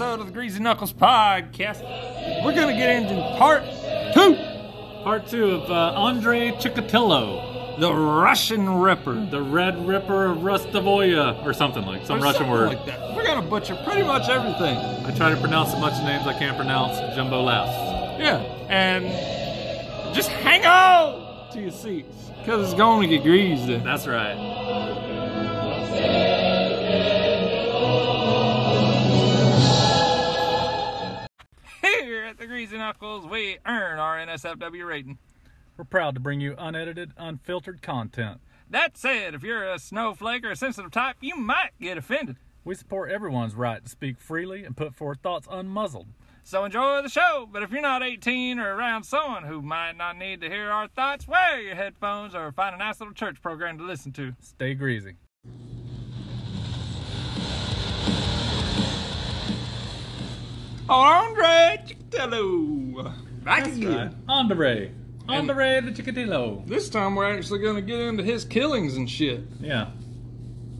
episode of the Greasy Knuckles podcast. We're going to get into part two Part two of uh, Andre Chikatilo, the Russian Ripper. the Red Ripper of Rustavoya, or something like some Or Russian word. Like that. We're going to butcher pretty much everything. I try to pronounce as much names I can't pronounce. Jumbo laughs. Yeah. And just hang on to your seats because it's going to get greasy. That's right. Greasy Knuckles, we earn our NSFW rating. We're proud to bring you unedited, unfiltered content. That said, if you're a snowflake or a sensitive type, you might get offended. We support everyone's right to speak freely and put forth thoughts unmuzzled. So enjoy the show. But if you're not 18 or around someone who might not need to hear our thoughts, wear your headphones or find a nice little church program to listen to. Stay greasy. Andre Chikatilo. Back again. Andre. Andre the Chikatilo. This time we're actually going to get into his killings and shit. Yeah.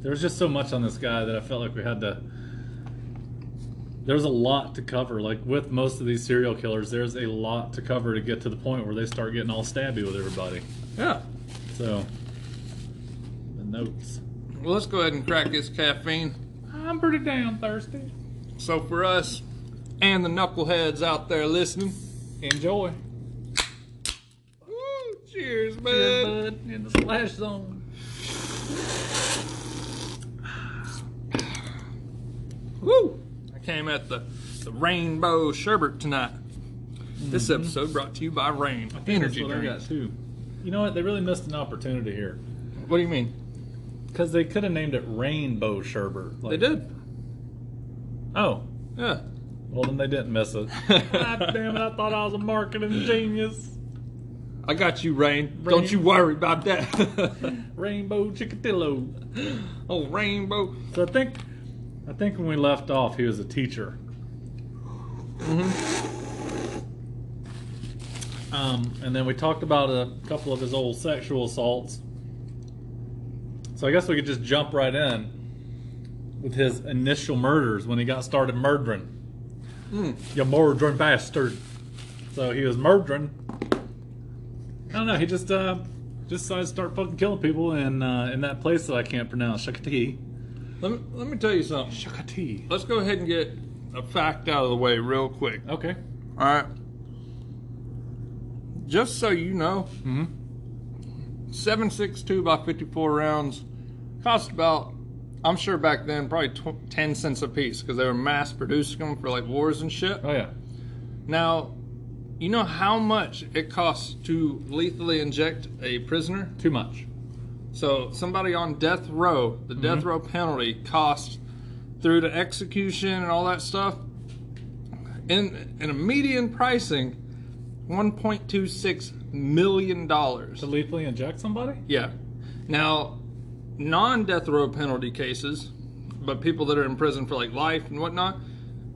There was just so much on this guy that I felt like we had to. There was a lot to cover. Like with most of these serial killers, there's a lot to cover to get to the point where they start getting all stabby with everybody. Yeah. So, the notes. Well, let's go ahead and crack this caffeine. I'm pretty damn thirsty. So for us and the knuckleheads out there listening, Enjoy. woo, cheers, bud. Cheers, bud. In the splash zone. Woo! I came at the, the rainbow sherbet tonight. This mm-hmm. episode brought to you by Reign Energy That's what I got drinks. too. You know what? They really missed an opportunity here What do you mean? because they could have named it Rainbow Sherbet. They did. Oh, Yeah. Well then they didn't miss it. God damn it! I thought I was a marketing genius. I got you, Reign. Don't you worry about that. Rainbow Chikatilo. oh, Rainbow. So I think, I think when we left off, he was a teacher. Um, and then we talked about a couple of his old sexual assaults. So I guess we could just jump right in with his initial murders when he got started murdering. Mm. You murdering bastard. So he was murdering. I don't know. He just uh, just decided to start fucking killing people in uh, in that place that I can't pronounce. Shakati. Let me, let me tell you something. Shakati. Let's go ahead and get a fact out of the way real quick. Okay. All right. Just so you know, Mm-hmm. 762 by 54 rounds cost about, I'm sure back then, probably tw- 10 cents a piece because they were mass producing them for like wars and shit. Oh yeah. Now, you know how much it costs to lethally inject a prisoner? Too much. So somebody on death row, the death mm-hmm. row penalty costs through to execution and all that stuff. In in a median pricing, one point two six million dollars. To lethally inject somebody? Yeah. Now, non-death row penalty cases, but people that are in prison for like life and whatnot,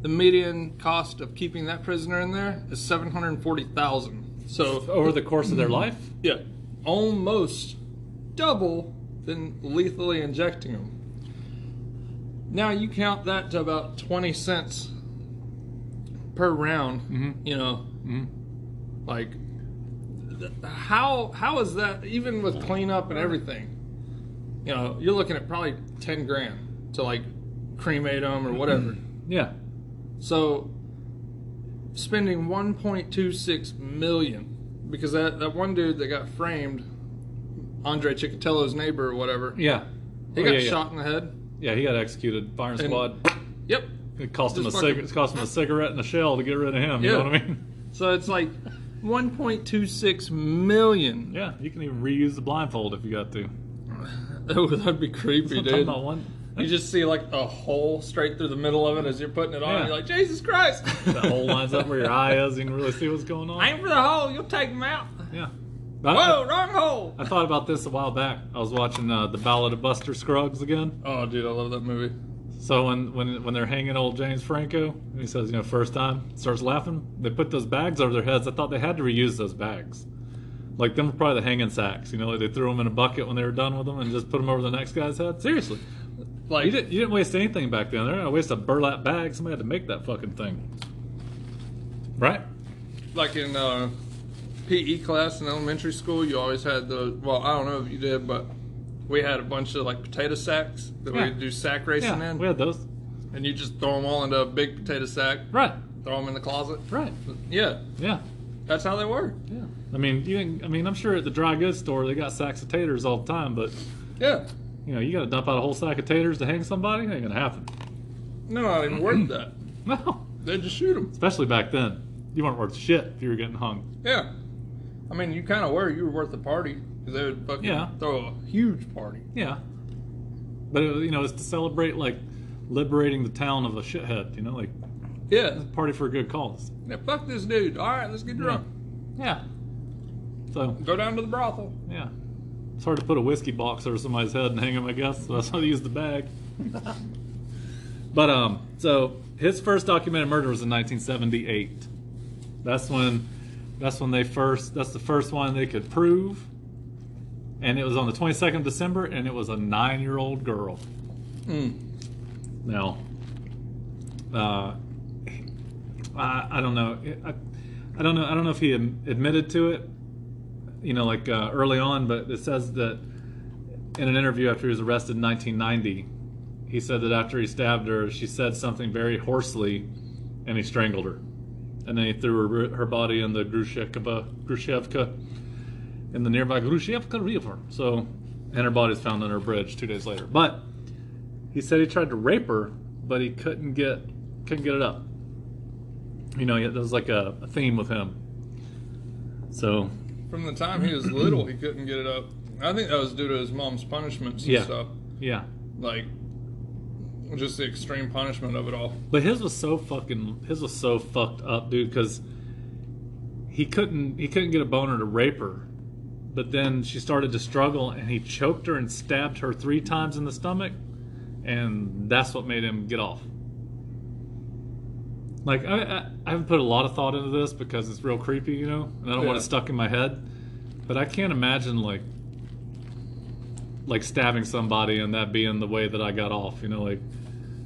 the median cost of keeping that prisoner in there is seven hundred forty thousand. So Over the course of their life? yeah, almost double than lethally injecting them. Now you count that to about 20 cents per round, Mhm. you know, Mhm. like how how is that even with cleanup and everything? You know, you're looking at probably 10 grand to like cremate them or whatever. Yeah. So spending 1.26 million because that, that one dude that got framed, Andre Chikatilo's neighbor or whatever, Yeah. he Oh, got yeah, yeah. shot in the head. Yeah, he got executed. Firing And- squad. Yep. It cost him a Just cig- it cost him a cigarette and a shell to get rid of him. Yeah. You know what I mean? So it's like 1.26 million. Yeah, you can even reuse the blindfold if you got to. Oh, that'd be creepy, I'm talking dude. about one. You just see like a hole straight through the middle of it as you're putting it on. Yeah. You're like, Jesus Christ! The hole lines up where your eye is. You can really see what's going on. Aim for the hole. You'll take him out. Yeah. I, Whoa, wrong hole. I thought about this a while back. I was watching uh, the Ballad of Buster Scruggs again. Oh, dude, I love that movie. So when when when they're hanging old James Franco, and he says, you know, first time, starts laughing. They put those bags over their heads. I thought they had to reuse those bags. Like them were probably the hanging sacks. You know, like they threw them in a bucket when they were done with them and just put them over the next guy's head. Seriously. Like You didn't, you didn't waste anything back then. They're gonna waste a burlap bag. Somebody had to make that fucking thing, right? like in uh, PE class in elementary school, you always had the. Well, I don't know if you did, but we had a bunch of like potato sacks that Yeah. we do sack racing Yeah, in, we had those. and you just throw them all into a big potato sack, Right, throw them in the closet. right. Yeah, Yeah, that's how they were. yeah. I mean, you. Can, I mean, I'm sure at the dry goods store they got sacks of taters all the time, but Yeah, you know, you got to dump out a whole sack of taters to hang somebody. Ain't gonna happen. no, not even worth that. No, They just shoot them. especially back then. You weren't worth shit if you were getting hung. Yeah, I mean, you kind of were. You were worth the party because they would fucking Yeah. throw a huge party. Yeah, but it, you know, it's to celebrate like liberating the town of a shithead. You know, like Yeah, party for a good cause. yeah. Fuck this dude. All right, let's get drunk. Yeah. So Go down to the brothel. yeah, it's hard to put a whiskey box over somebody's head and hang him. I guess so that's why they use the bag. but um, so his first documented murder was in 1978. That's when, that's when they first. That's the first one they could prove. And it was on the 22nd of December, and it was a nine-year-old girl. Mm. Now, uh, I, I don't know. I, I don't know. I don't know if he admitted to it, you know, like uh, early on. But it says that in an interview after he was arrested in 1990, he said that after he stabbed her, she said something very hoarsely, and he strangled her, and then he threw her, her body in the Grushevka, Grushevka, in the nearby Grushevka River. So, and her body was found under a bridge two days later. But he said he tried to rape her, but he couldn't get couldn't get it up. You know, that was like a, a theme with him. So From the time he was little, he couldn't get it up. I think that was due to his mom's punishments and Yeah. stuff. yeah, Like, just the extreme punishment of it all. but his was so fucking his was so fucked up, dude. Because he couldn't he couldn't get a boner to rape her, but then she started to struggle, and he choked her and stabbed her three times in the stomach, and that's what made him get off. Like I, I, I haven't put a lot of thought into this because it's real creepy, you know, and I don't want it stuck in my head. But I can't imagine like like stabbing somebody and that being the way that I got off. You know, like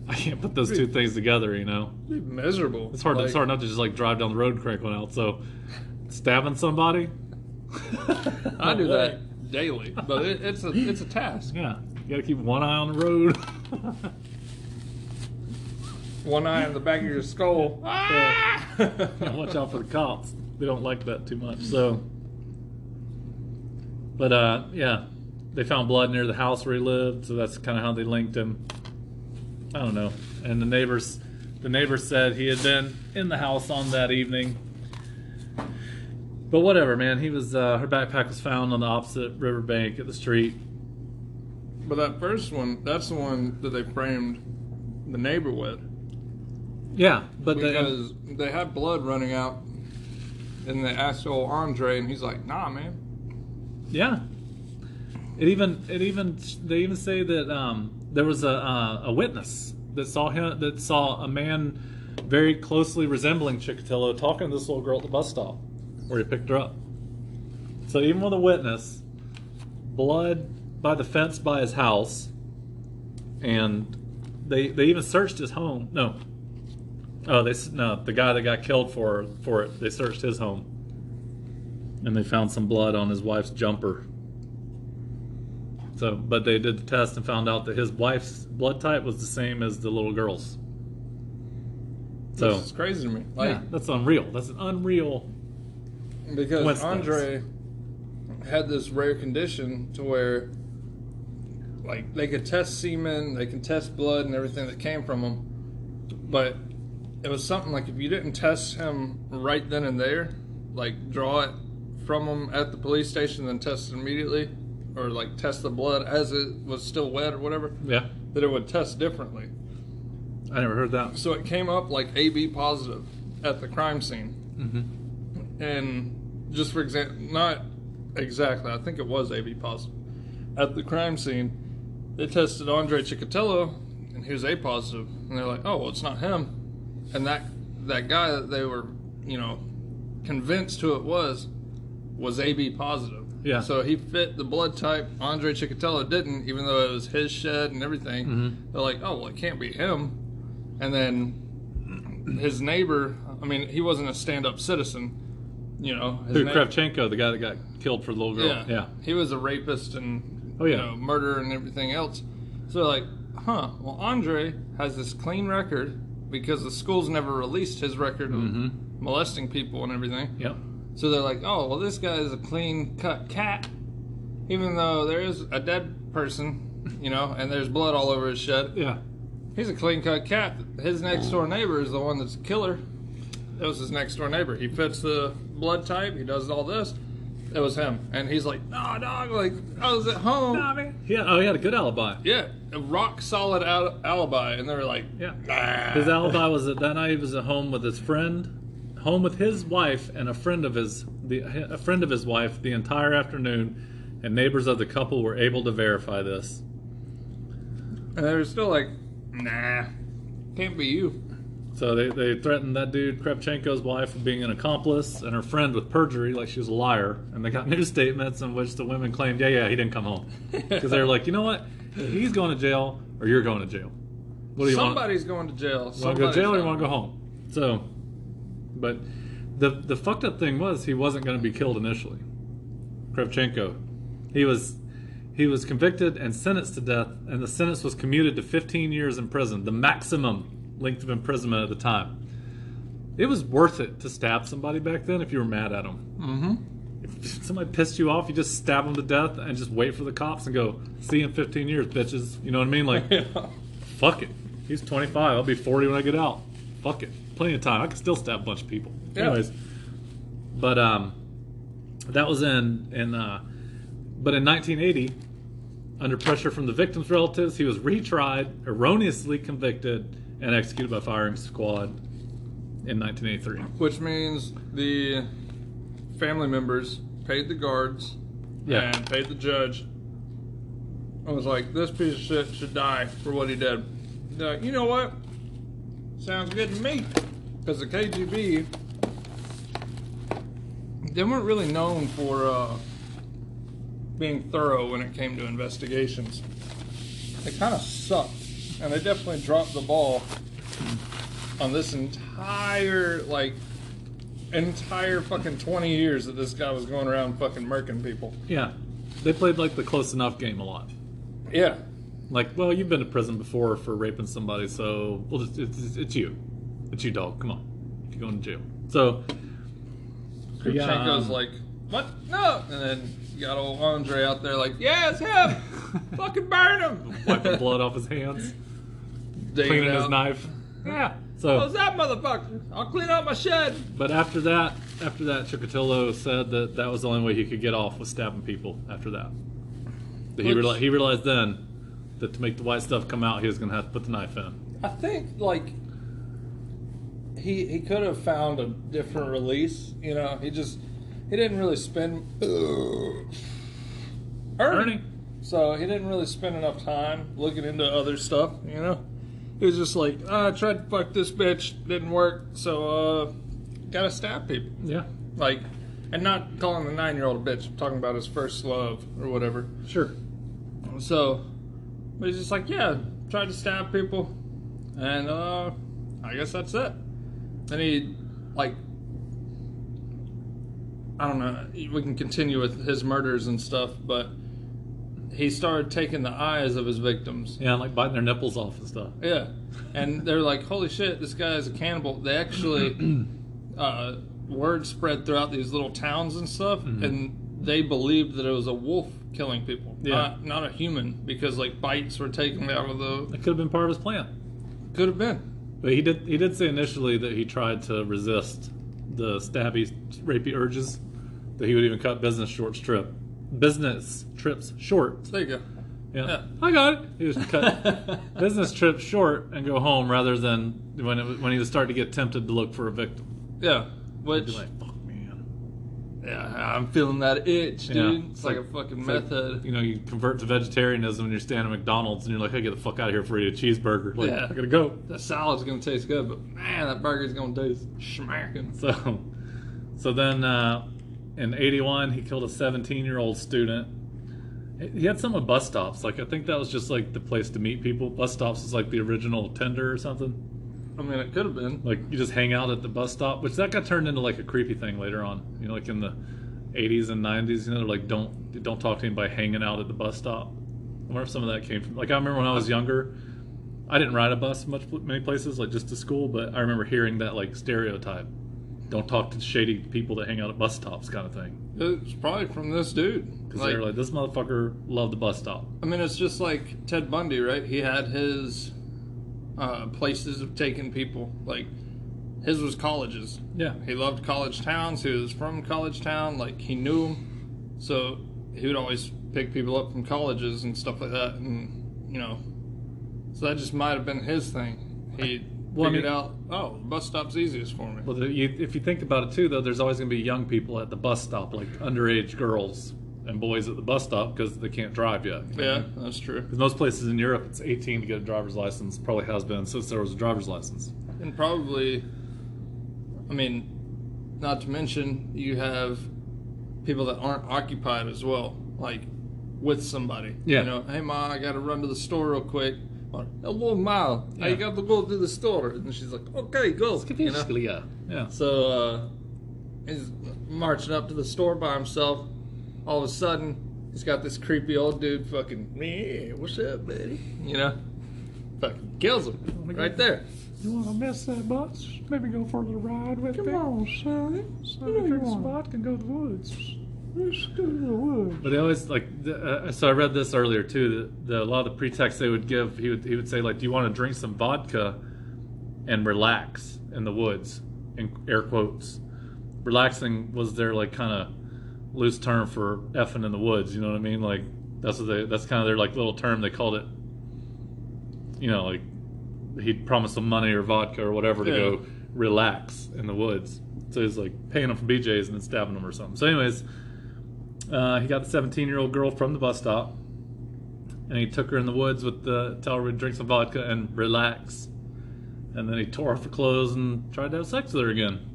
I can't put those two things together. You know, miserable. it's hard. Like, it's hard enough to just like drive down the road crank one out. So stabbing somebody, I do that daily, but it, it's a it's a task. Yeah, you got to keep one eye on the road. One eye in the back of your skull. Yeah, watch out for the cops. They don't like that too much. So, but uh, yeah, they found blood near the house where he lived, so that's kind of how they linked him. I don't know. And the neighbors, the neighbors said he had been in the house on that evening. But whatever, man. He was. Uh, her backpack was found on the opposite riverbank at the street. But that first one, that's the one that they framed the neighbor with. Yeah, but the, Because they had blood running out. And they asked old Andre, and he's like, nah, man. Yeah. It even it even they even say that um, there was a uh, a witness that saw him that saw a man very closely resembling Chikatilo talking to this little girl at the bus stop where he picked her up. So even with a witness, blood by the fence by his house, and they they even searched his home. No. Oh, they no the guy that got killed for for it. They searched his home, and they found some blood on his wife's jumper. So, but they did the test and found out that his wife's blood type was the same as the little girl's. So, It's crazy to me. Like, yeah, that's unreal. That's an unreal. because Andre had this rare condition to where, like, they could test semen, they can test blood and everything that came from him, but it was something like if you didn't test him right then and there, like draw it from him at the police station, then test it immediately, or like test the blood as it was still wet or whatever, Yeah, that it would test differently. I never heard that. So it came up like AB positive at the crime scene. hmm And just for example, not exactly, I think it was AB positive. At the crime scene, they tested Andre Chikatilo, and he was A positive. And they're like, oh, well, it's not him. And that that guy that they were, you know, convinced who it was, was AB positive. Yeah. So he fit the blood type. Andre Chikatilo didn't, even though it was his shed and everything. Mhm. They're like, oh, well, it can't be him. And then his neighbor, I mean, he wasn't a stand up citizen, you know. His Who, neigh- Kravchenko, the guy that got killed for the little girl. Yeah. Yeah. He was a rapist and Oh, yeah. you know, murder and everything else. So like, huh, well Andre has this clean record because the school's never released his record of Mhm. molesting people and everything. Yep. So they're like, oh, well, this guy is a clean cut cat, even though there is a dead person, you know, and there's blood all over his shed. Yeah. He's a clean cut cat. His next door neighbor is the one that's a killer. That was his next door neighbor. He fits the blood type. He does all this. It was him, and he's like, "No, dog. Like I was at home. Yeah. Oh, he had a good alibi. Yeah, a rock solid al- alibi." And they were like, Yeah. "Nah." His alibi was that that night he was at home with his friend, home with his wife and a friend of his the a friend of his wife the entire afternoon, and neighbors of the couple were able to verify this. And they were still like, "Nah, can't be you." So they, they threatened that dude Kravchenko's wife with being an accomplice and her friend with perjury, like she was a liar. And they got news statements in which the women claimed, yeah, yeah, he didn't come home because they were like, you know what, he's going to jail or you're going to jail. What do you want? Somebody's going to jail. Want to go to jail or you want to go home? So, but the the fucked up thing was he wasn't going to be killed initially. Kravchenko, he was he was convicted and sentenced to death, and the sentence was commuted to 15 years in prison, the maximum length of imprisonment at the time. It was worth it to stab somebody back then if you were mad at them. Mhm. If somebody pissed you off, you just stab them to death and just wait for the cops and go, "See you in 15 years, bitches." You know what I mean? Like, Yeah. fuck it. He's 25. I'll be 40 when I get out. Fuck it. Plenty of time. I can still stab a bunch of people. Yeah. Anyways, but um, that was in in uh, but in 1980, under pressure from the victims' relatives, he was retried, erroneously convicted, and executed by firing squad in 1983. Which means the family members paid the guards Yeah. and paid the judge. I was like, this piece of shit should die for what he did. They're like, you know what? Sounds good to me. Because the KGB, they weren't really known for uh, being thorough when it came to investigations. They kind of sucked. And they definitely dropped the ball on this entire like entire fucking 20 years that this guy was going around fucking murking people. Yeah, they played like the close enough game a lot. Yeah. Like, well, you've been to prison before for raping somebody, so well, it's, it's, it's you. It's you, dog. Come on. You're going to jail. So, yeah, um, like, what? No. And then you got old Andre out there like, yeah, it's him. fucking burn him. wiping blood off his hands, cleaning his knife. Yeah. So, that motherfucker? I'll clean out my shed. but after that, after that, Chikatilo said that that was the only way he could get off was stabbing people. After that, that he Which- realized he realized then that to make the white stuff come out, he was going to have to put the knife in. I think like he he could have found a different release. You know, he just he didn't really spend Ernie. So he didn't really spend enough time looking into other stuff. You know, he was just like, "Ah, I tried to fuck this bitch, didn't work, so uh, gotta stab people. Yeah. Like, and not calling the nine year old a bitch. I'm talking about his first love or whatever. Sure. So, but he's just like, yeah, tried to stab people, and uh, I guess that's it. Then he, like, I don't know. We can continue with his murders and stuff, but he started taking the eyes of his victims. Yeah, like biting their nipples off and stuff. Yeah, and they're like, holy shit, this guy is a cannibal. They actually, uh, word spread throughout these little towns and stuff, and they believed that it was a wolf killing people, Yeah. not not a human, because like bites were taken out of the. It could have been part of his plan. Could have been. But he did he did say initially that he tried to resist the stabby, rapey urges, that he would even cut business short trip, business trips short. There you go. Yeah, Yeah. I got it. He was cut business trips short and go home rather than when it, when he was starting to get tempted to look for a victim. Yeah, which be like, "Fuck, man." yeah, I'm feeling that itch, dude. Yeah. It's like, a fucking It's like, method. you know, you convert to vegetarianism and you're standing at McDonald's and you're like, I get the fuck out of here for eat a cheeseburger. Like, Yeah. I gotta go. that salad's gonna taste good, but man, that burger's gonna taste smacking. So, so then uh, in 81, he killed a 17 year old student. He had some with bus stops. Like, I think that was just like the place to meet people. Bus stops was like the original Tinder or something. I mean, it could have been. Like, you just hang out at the bus stop, which that got turned into like a creepy thing later on. You know, like in the 80s and 90s, you know, they're like, don't, don't talk to anybody hanging out at the bus stop. I wonder if some of that came from. Like, I remember when I was younger, I didn't ride a bus much, many places, like just to school, but I remember hearing that like stereotype. Don't talk to shady people that hang out at bus stops, kind of thing. It's probably from this dude. Because they're like, this motherfucker loved the bus stop. I mean, it's just like Ted Bundy, right? He had his uh, places of taking people. Like, his was colleges. Yeah. He loved college towns. He was from college town. Like, he knew them. So, he would always pick people up from colleges and stuff like that. And, you know, so that just might have been his thing. He Well, I mean- out, oh, bus stop's easiest for me. Well, the, you, if you think about it too, though, there's always going to be young people at the bus stop, like underage girls and boys at the bus stop because they can't drive yet. yeah, that's true. Because most places in Europe, it's 18 to get a driver's license. Probably has been since there was a driver's license. And probably, I mean, not to mention, you have people that aren't occupied as well, like with somebody. Yeah. You know, hey, Ma, I got to run to the store real quick. Hello, Ma, I Yeah. got to go to the store. And she's like, okay, go. You know? yeah. Yeah. So uh, he's marching up to the store by himself. All of a sudden, he's got this creepy old dude fucking, me, what's up, buddy? You know? Fucking kills him right there. You want to miss that bus? Maybe go for a little ride with Come on, Sonny. So You know you want spot can go to the woods. Let's go to the woods. But they always like. The, uh, so I read this earlier too. The, the, a lot of the pretexts they would give, he would he would say like, "Do you want to drink some vodka and relax in the woods?" In air quotes, relaxing was their like kind of loose term for effing in the woods. You know what I mean? Like that's what they. That's kind of their like little term. They called it. You know, like he'd promise them money or vodka or whatever to go relax in the woods. So he's like paying them for BJ's and then stabbing them or something. So, anyways, uh, he got the 17 year old girl from the bus stop, and he took her in the woods with the tell her to drink some vodka and relax. And then he tore off her clothes and tried to have sex with her again.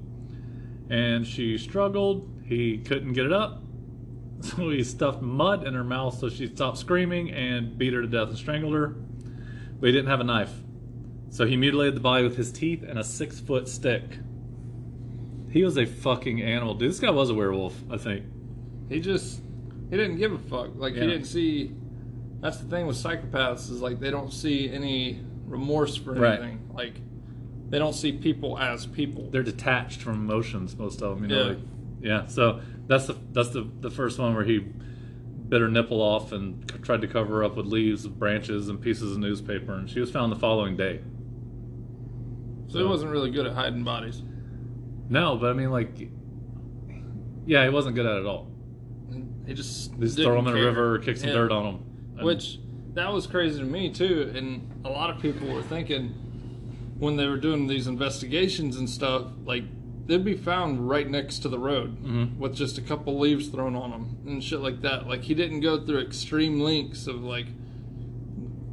And she struggled. He couldn't get it up. So he stuffed mud in her mouth so she stopped screaming and beat her to death and strangled her. But he didn't have a knife. So he mutilated the body with his teeth and a six foot stick. He was a fucking animal. Dude, this guy was a werewolf, I think. He just he didn't give a fuck. Like Yeah. he didn't see. That's the thing with psychopaths is like they don't see any remorse for Right. anything. Like they don't see people as people. they're detached from emotions most of them you know Yeah. like, yeah so that's the that's the the first one where he bit her nipple off and c- tried to cover her up with leaves branches and pieces of newspaper and she was found the following day so he wasn't really good at hiding bodies. no but i mean like yeah he wasn't good at it at all He just they just didn't throw them in a river kick some Yeah. dirt on them. And- Which that was crazy to me too, and a lot of people were thinking when they were doing these investigations and stuff, like they'd be found right next to the road Mhm. with just a couple leaves thrown on them and shit like that. Like he didn't go through extreme lengths of like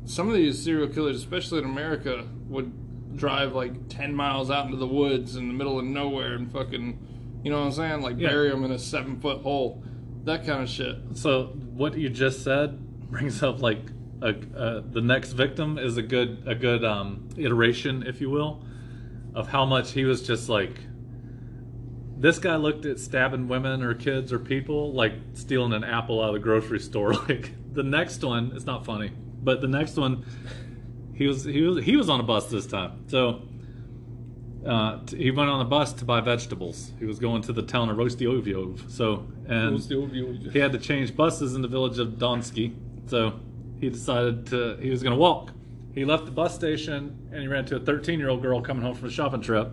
some of these serial killers, especially in America, would drive like ten miles out into the woods in the middle of nowhere and fucking, you know what I'm saying? Like Yeah. bury them in a seven foot hole, that kind of shit. So what you just said brings up like a, the next victim is a good a good um, iteration, if you will, of how much he was just like. This guy looked at stabbing women or kids or people like stealing an apple out of the grocery store. Like the next one, it's not funny, but the next one, he was he was he was on a bus this time. So uh, t- he went on a bus to buy vegetables. He was going to the town of Rostiovio. So and he had to change buses in the village of Donsky, so he decided to he was going to walk. He left the bus station and he ran into a 13 year old girl coming home from a shopping trip.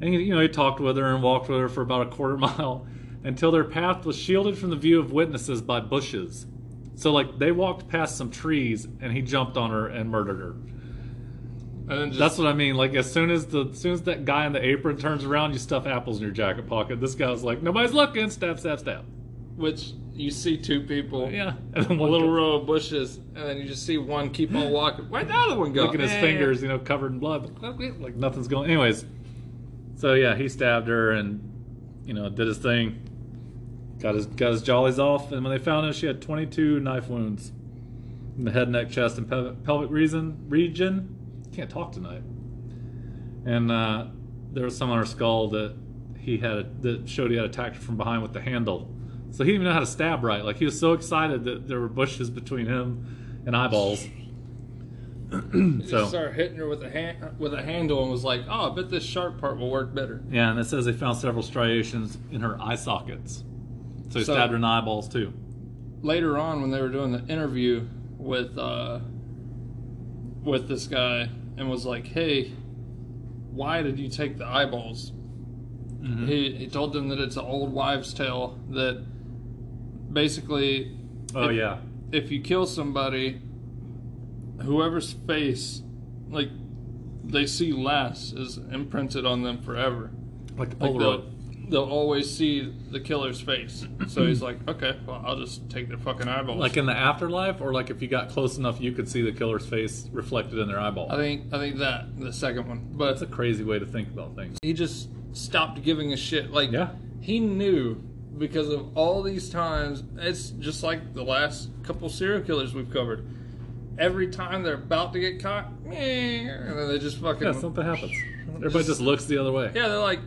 And you know he talked with her and walked with her for about a quarter mile until their path was shielded from the view of witnesses by bushes. So like they walked past some trees and he jumped on her and murdered her. And then just, That's what I mean. Like as soon as the as soon as that guy in the apron turns around, you stuff apples in your jacket pocket. This guy was like, nobody's looking. Stab, stab, stab. which you see two people, Yeah, and then a little guy- row of bushes, and then you just see one keep on walking. Where'd the other one go? Look at his fingers, you know, covered in blood. Like nothing's going. Anyways, so yeah, he stabbed her and you know did his thing. got his got his jollies off, and when they found her, she had 22 knife wounds in the head, neck, chest, and pel- pelvic region. Region can't talk tonight. And uh, there was some on her skull that he had a, that showed he had attacked her from behind with the handle. So he didn't even know how to stab right. Like he was so excited that there were bushes between him and eyeballs. He so just started hitting her with a hand with a handle and was like, "Oh, I bet this sharp part will work better." yeah, and it says they found several striations in her eye sockets. So he So- stabbed her in the eyeballs too. Later on, when they were doing the interview with uh, with this guy, and was like, "Hey, why did you take the eyeballs?" Mhm. He he told them that it's an old wives' tale that basically, Oh if- yeah, if you kill somebody, whoever's face, like they see last, is imprinted on them forever. like a Like Polaroid. They'll, always see the killer's face. So he's like, okay, well, I'll just take their fucking eyeballs. Like in the afterlife, or like if you got close enough, you could see the killer's face reflected in their eyeball. I think I think that the second one, but That's a crazy way to think about things. he just stopped giving a shit. Like Yeah. he knew because of all these times. It's just like the last couple serial killers we've covered. Every time they're about to get caught, and then they just fucking Yeah, something happens. Everybody just looks the other way. Yeah, they're like,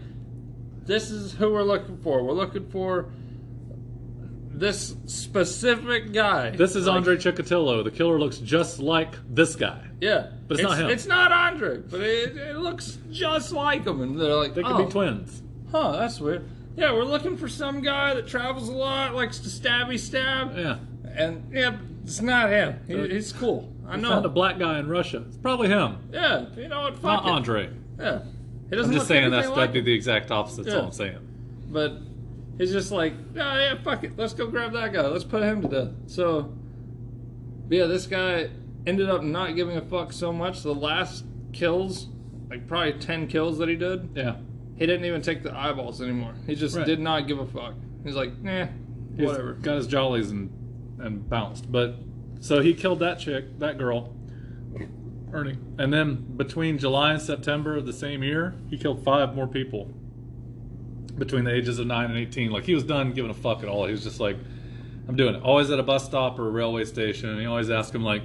this is who we're looking for. We're looking for this specific guy. This is Like, Andre Chikatilo. The killer looks just like this guy. Yeah, But it's not him. It's not Andre, but it, it looks just like him. And they're like, They could oh, be twins. Huh, that's weird. Yeah, we're looking for some guy that travels a lot, likes to stabby stab. Yeah. And yeah, it's not him. He, uh, he's cool. I know. Found a black guy in Russia. It's probably him. yeah, you know what? Fuck Not it. Andre. Yeah, he I'm just saying that's anything that'd be the exact opposite. That's Yeah. all I'm saying. But he's just like, yeah, yeah, fuck it. Let's go grab that guy. Let's put him to death. So, yeah, this guy ended up not giving a fuck so much. The last kills, like probably 10 kills that he did, Yeah. he didn't even take the eyeballs anymore. He just Right. did not give a fuck. He's like, nah, He's whatever. Got his jollies and and bounced. But so he killed that chick, that girl, Ernie. And then between July and September of the same year, he killed five more people. Between the ages of nine and eighteen, like he was done giving a fuck at all. He was just like, "I'm doing it." Always at a bus stop or a railway station, and he always asked him like,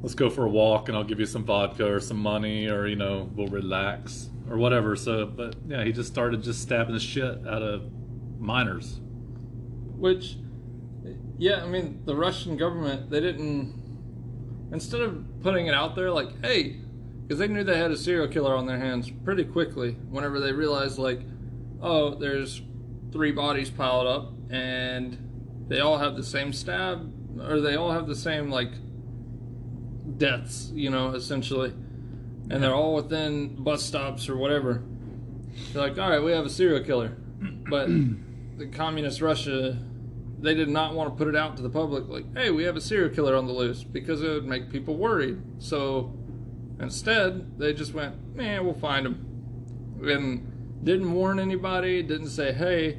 "Let's go for a walk, and I'll give you some vodka or some money, or you know, we'll relax or whatever." So, but yeah, he just started just stabbing the shit out of minors. Which, yeah, I mean, the Russian government, they didn't, instead of putting it out there like, hey, because they knew they had a serial killer on their hands pretty quickly whenever they realized, like, oh, there's three bodies piled up and they all have the same stab, or they all have the same, like, deaths, you know, essentially. And they're all within bus stops or whatever. They're like, all right, we have a serial killer. But the communist Russia, they did not want to put it out to the public like, hey, we have a serial killer on the loose because it would make people worried. So instead, they just went, man, we'll find him. And didn't warn anybody, didn't say, hey,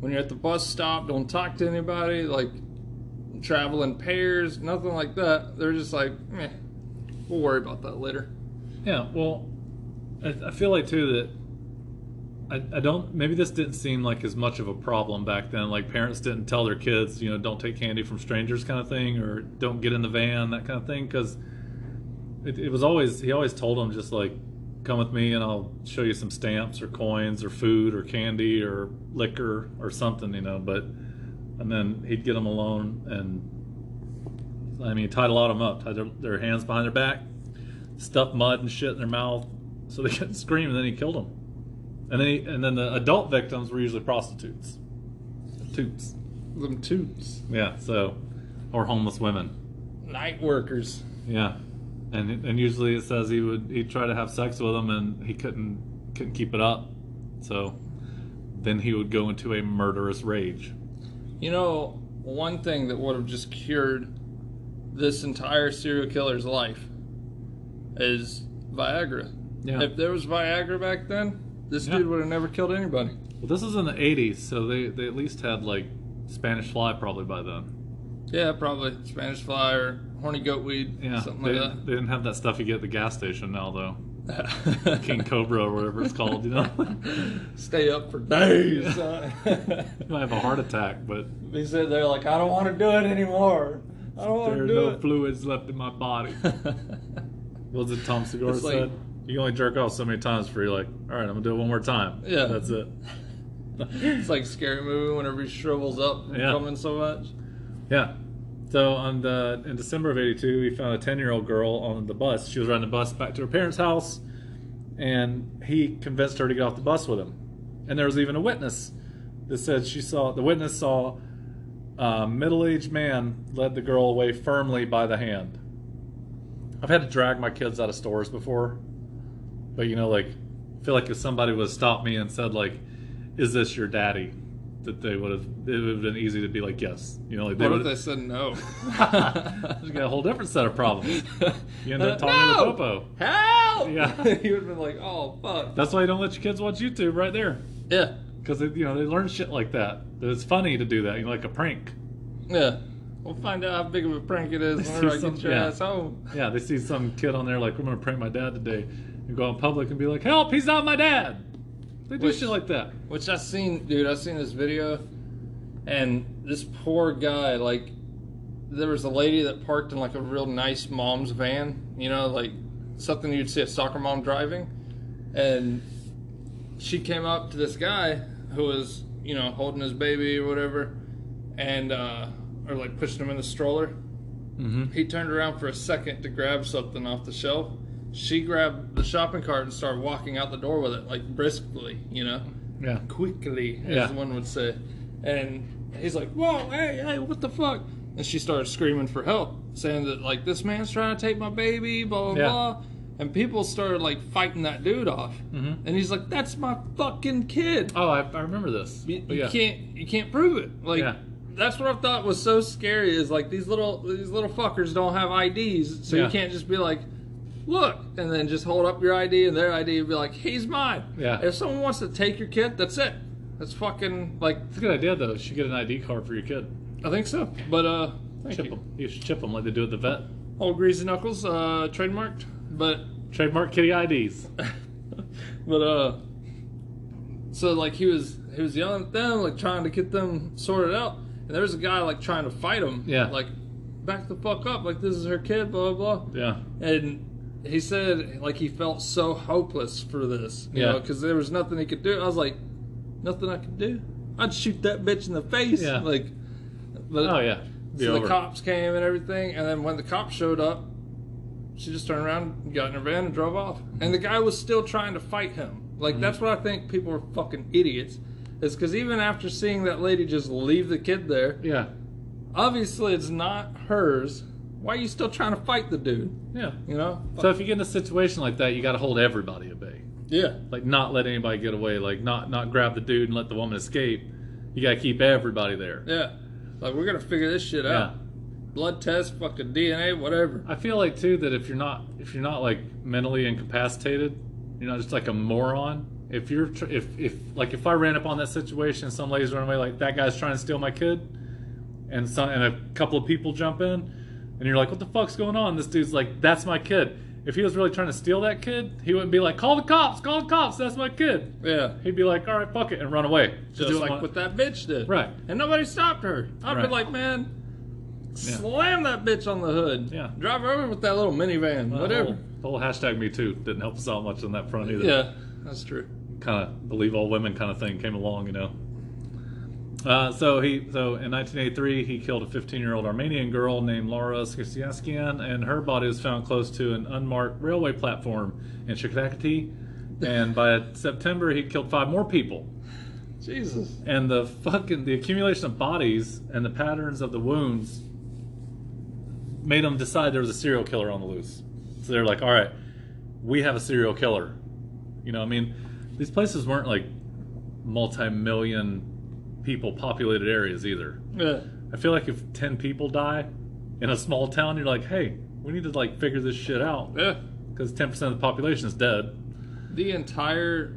when you're at the bus stop, don't talk to anybody, like travel in pairs, nothing like that. They're just like, meh, we'll worry about that later. Yeah, well, I, I feel like too that I, I don't. Maybe this didn't seem like as much of a problem back then. Like parents didn't tell their kids, you know, don't take candy from strangers, kind of thing, or don't get in the van, that kind of thing. Because it, it was always he always told them just like, come with me and I'll show you some stamps or coins or food or candy or liquor or something, you know. But and then he'd get them alone and I mean, tied a lot of them up, tied their, their hands behind their back, stuffed mud and shit in their mouth so they couldn't scream, and then he killed them. And then he, and then the adult victims were usually prostitutes, toots. Them toots. Yeah, so or homeless women. Night workers. Yeah, and and usually it says he would he'd try to have sex with them and he couldn't couldn't keep it up, so then he would go into a murderous rage. You know, one thing that would have just cured this entire serial killer's life is Viagra. Yeah. If there was Viagra back then, this Yeah. dude would have never killed anybody. Well, this is in the '80s, so they they at least had like Spanish fly probably by then. Yeah, probably Spanish fly or horny goat weed, Yeah, something they, like that. they didn't have that stuff you get at the gas station now, though. King Cobra or whatever it's called. You know, Stay up for days. son. you might have a heart attack, but they said they're like, I don't want to do it anymore. I don't want there to are do no it. fluids left in my body. Was it Tom Segura It's like- said? You can only jerk off so many times before you're like, all right, I'm gonna do it one more time. Yeah. that's it. it's like scary movie whenever he shrivels up from Yeah. coming so much. Yeah. So on the in December of '82, we found a 10 year old girl on the bus. She was riding the bus back to her parents' house, and he convinced her to get off the bus with him. And there was even a witness that said she saw the witness saw a middle aged man led the girl away firmly by the hand. I've had to drag my kids out of stores before, but you know, like, I feel like if somebody would have stopped me and said, like, "Is this your daddy?" that they would have it would have been easy to be like, "Yes," you know, like they What if would they said no? you got a whole different set of problems. You end up talking no! to Popo. Help! Yeah. you would have been like, oh fuck. That's why you don't let your kids watch YouTube right there, Yeah. because you know they learn shit like that. That it's funny to do that, you know, like a prank. Yeah. We'll find out how big of a prank it is whenever I get your yeah. ass home. Yeah, they see some kid on there like, "I'm gonna prank my dad today," go in public and be like, "Help! He's not my dad." They do Which- shit like that. Which I seen, dude. I seen this video, and this poor guy, like, there was a lady that parked in like a real nice mom's van, you know, like something you'd see a soccer mom driving, and she came up to this guy who was, you know, holding his baby or whatever, and uh, or like pushing him in the stroller. Mm-hmm. He turned around for a second to grab something off the shelf. She grabbed the shopping cart and started walking out the door with it, like briskly, you know Yeah. quickly, Yeah. as one would say. And he's like, "Whoa, hey, hey, what the fuck?" And she started screaming for help, saying that like this man's trying to take my baby, blah blah Yeah. blah. And people started like fighting that dude off. Mhm. And he's like, "That's my fucking kid. Oh, I, I remember this. You, you yeah. can't, you can't prove it." Like. Yeah. That's what I thought was so scary is like these little these little fuckers don't have IDs, so Yeah. you can't just be like, look, and then just hold up your ID and their ID and be like, he's mine. Yeah. If someone wants to take your kid, that's it. That's fucking like It's a good idea though. You should get an ID card for your kid. I think so. But uh, thank Chip you. them. You should chip them like they do at the vet. Old greasy knuckles, uh, trademarked. But Trademark kitty IDs. but uh, so like he was he was yelling at them, like trying to get them sorted out, and there was a guy like trying to fight him. Yeah. Like, back the fuck up, like this is her kid, blah blah blah. Yeah. And he said like he felt so hopeless for this, you Yeah. know, because there was nothing he could do. I was like, nothing I could do. I'd shoot that bitch in the face, Yeah. like. But, Oh yeah. Be so over. the cops came and everything, and then when the cops showed up, she just turned around, got in her van, and drove off. And the guy was still trying to fight him. Like mm-hmm. that's what I think people are fucking idiots. Is because even after seeing that lady just leave the kid there, Yeah. obviously it's not hers. Why are you still trying to fight the dude? Yeah. You know? So if you get in a situation like that, you got to hold everybody at bay. yeah. Like not let anybody get away. Like not not grab the dude and let the woman escape. You got to keep everybody there. Yeah. Like we're gonna figure this shit Yeah. out. Blood test, fucking DNA, whatever. I feel like too that if you're not if you're not like mentally incapacitated, you're not just like a moron. If you're tr- if if like if I ran up on that situation, and some ladies run away like that guy's trying to steal my kid, and some and a couple of people jump in, and you're like, what the fuck's going on? This dude's like, that's my kid. If he was really trying to steal that kid, he wouldn't be like, call the cops, call the cops, that's my kid. Yeah. He'd be like, all right, fuck it, and run away. Just like what that bitch did. Right. And nobody stopped her. I'd Right. be like, man, slam that bitch on the hood. Yeah. Drive her over with that little minivan. the whatever. Whole, the whole hashtag Me Too didn't help us out much on that front either. Yeah, that's true. kind of believe all women kind of thing came along, you know. Uh, so he so in 1983 he killed a 15 year old Armenian girl named Laura Skirsiaskian, and her body was found close to an unmarked railway platform in Shikakati. And by September he killed five more people. Jesus. And the fucking the accumulation of bodies and the patterns of the wounds made them decide there was a serial killer on the loose. So they're like, all right, we have a serial killer. You know, I mean, these places weren't like multi-million people populated areas either. Yeah. I feel like if 10 people die in a small town, you're like, hey, we need to like figure this shit out Yeah. because 10% of the population is dead. The entire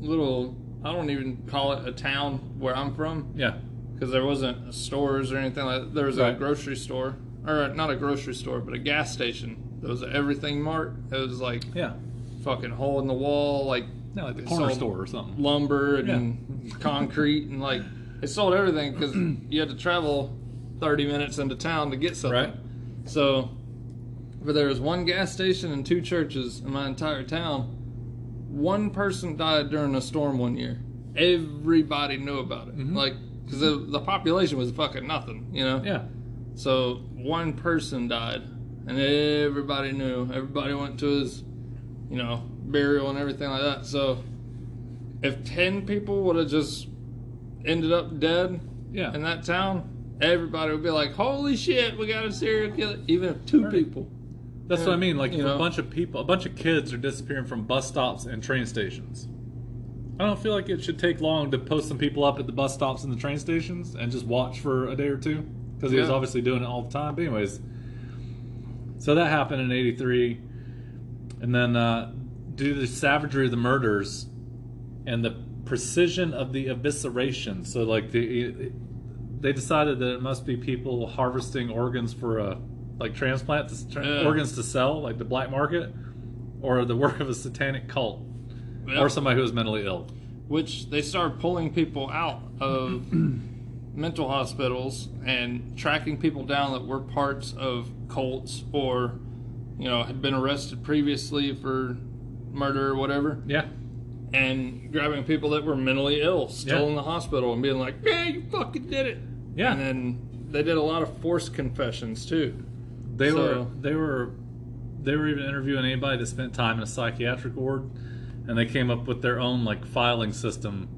little, I don't even call it a town where I'm from Yeah. because there wasn't stores or anything like that. There was a grocery store, or not a grocery store, but a gas station. There was an everything mart. It was like Yeah. fucking hole in the wall, like Yeah, like the corner sold store or something. lumber and concrete and like they sold everything because you had to travel 30 minutes into town to get something. Right. So, but there was one gas station and two churches in my entire town. One person died during a storm one year. Everybody knew about it. Mhm. Like, because the, the population was fucking nothing, you know? Yeah. So one person died, and everybody knew. Everybody went to his, you know, burial and everything like that. So if ten people would have just ended up dead Yeah. in that town, everybody would be like, "Holy shit, we got a serial killer!" Even if two people. That's what I mean. Like, You know? a bunch of people, a bunch of kids are disappearing from bus stops and train stations. I don't feel like it should take long to post some people up at the bus stops and the train stations and just watch for a day or two because he was obviously doing it all the time. But anyways, so that happened in '83, and then uh, due to the savagery of the murders and the precision of the evisceration, so like the they decided that it must be people harvesting organs for a like transplant to, tra- organs to sell, like the black market, or the work of a satanic cult, Yeah. or somebody who was mentally ill. which they started pulling people out of mental hospitals and tracking people down that were parts of cults or you know had been arrested previously for murder or whatever Yeah, and grabbing people that were mentally ill still Yeah. in the hospital and being like yeah you fucking did it Yeah. and then they did a lot of forced confessions too they So- were they were they were even interviewing anybody that spent time in a psychiatric ward, and they came up with their own like filing system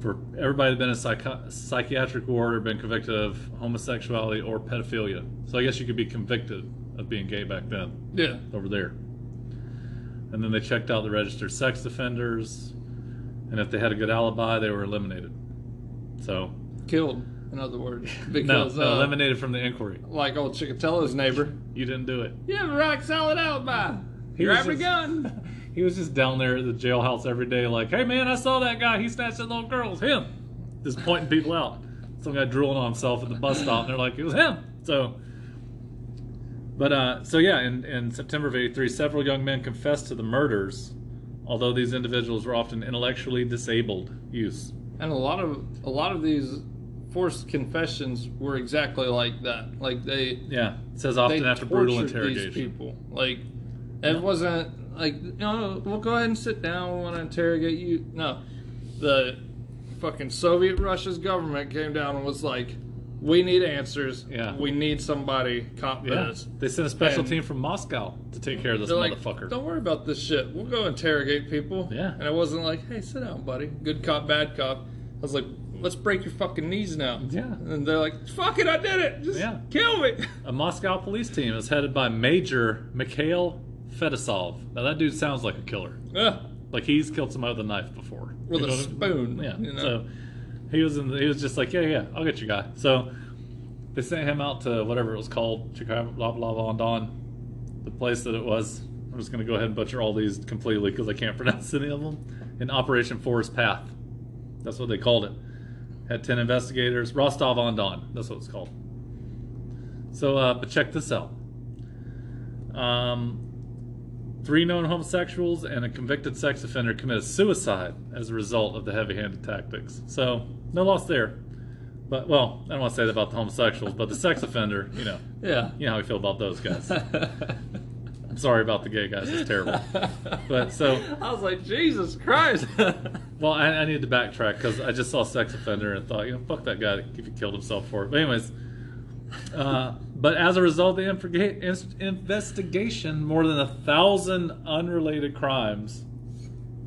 for everybody that been in a psychi- psychiatric ward or been convicted of homosexuality or pedophilia. So I guess you could be convicted of being gay back then. yeah over there. And then they checked out the registered sex offenders, and if they had a good alibi, they were eliminated. So, killed in other words no, because no, uh, eliminated from the inquiry. like old Chikatilo's neighbor You didn't do it. you have a rock solid alibi He was a gun He was just down there at the jailhouse every day, like, "Hey man, I saw that guy. He snatched that little girl. It was him." Just pointing people out. Some guy drooling on himself at the bus stop, and they're like, "It was him." So, but uh, so yeah, in, in September of '83, several young men confessed to the murders, although these individuals were often intellectually disabled youths. And a lot of a lot of these forced confessions were exactly like that. Like they Yeah, it says often after brutal interrogation. These people, like it wasn't like no, we'll go ahead and sit down. We want to interrogate you. No, the fucking Soviet Russia's government came down and was like, "We need answers. Yeah. we need somebody competent." Yeah, they sent a special And- team from Moscow to take care of this They're like, motherfucker. don't worry about this shit. We'll go interrogate people. Yeah. And I wasn't like, hey, sit down, buddy. Good cop, bad cop. I was like, let's break your fucking knees now. Yeah. And they're like, fuck it, I did it. Just Yeah. kill me. A Moscow police team is headed by Major Mikhail Fedosov. Now that dude sounds like a killer. Ugh. Like he's killed somebody with a knife before. With a what I mean? spoon, Yeah. you know? So he was in. The, he was just like, yeah, yeah, I'll get you, guy. So they sent him out to whatever it was called, Chicago, blah blah blah, Don, the place that it was. I'm just gonna go ahead and butcher all these completely because I can't pronounce any of them. In Operation Forest Path, that's what they called it. Had ten investigators. Rostov on Don. That's what it's called. So, uh, but check this out. Um, Three known homosexuals and a convicted sex offender committed suicide as a result of the heavy handed tactics. So, no loss there. But, well, I don't want to say that about the homosexuals, but the sex offender, you know, Yeah. you know how we feel about those guys. I'm sorry about the gay guys, it's terrible. But so, I was like, Jesus Christ. well, I, I needed to backtrack because I just saw sex offender and thought, you know, fuck that guy if he killed himself for it. But, anyways, uh, but as a result of the investigation, more than a thousand unrelated crimes,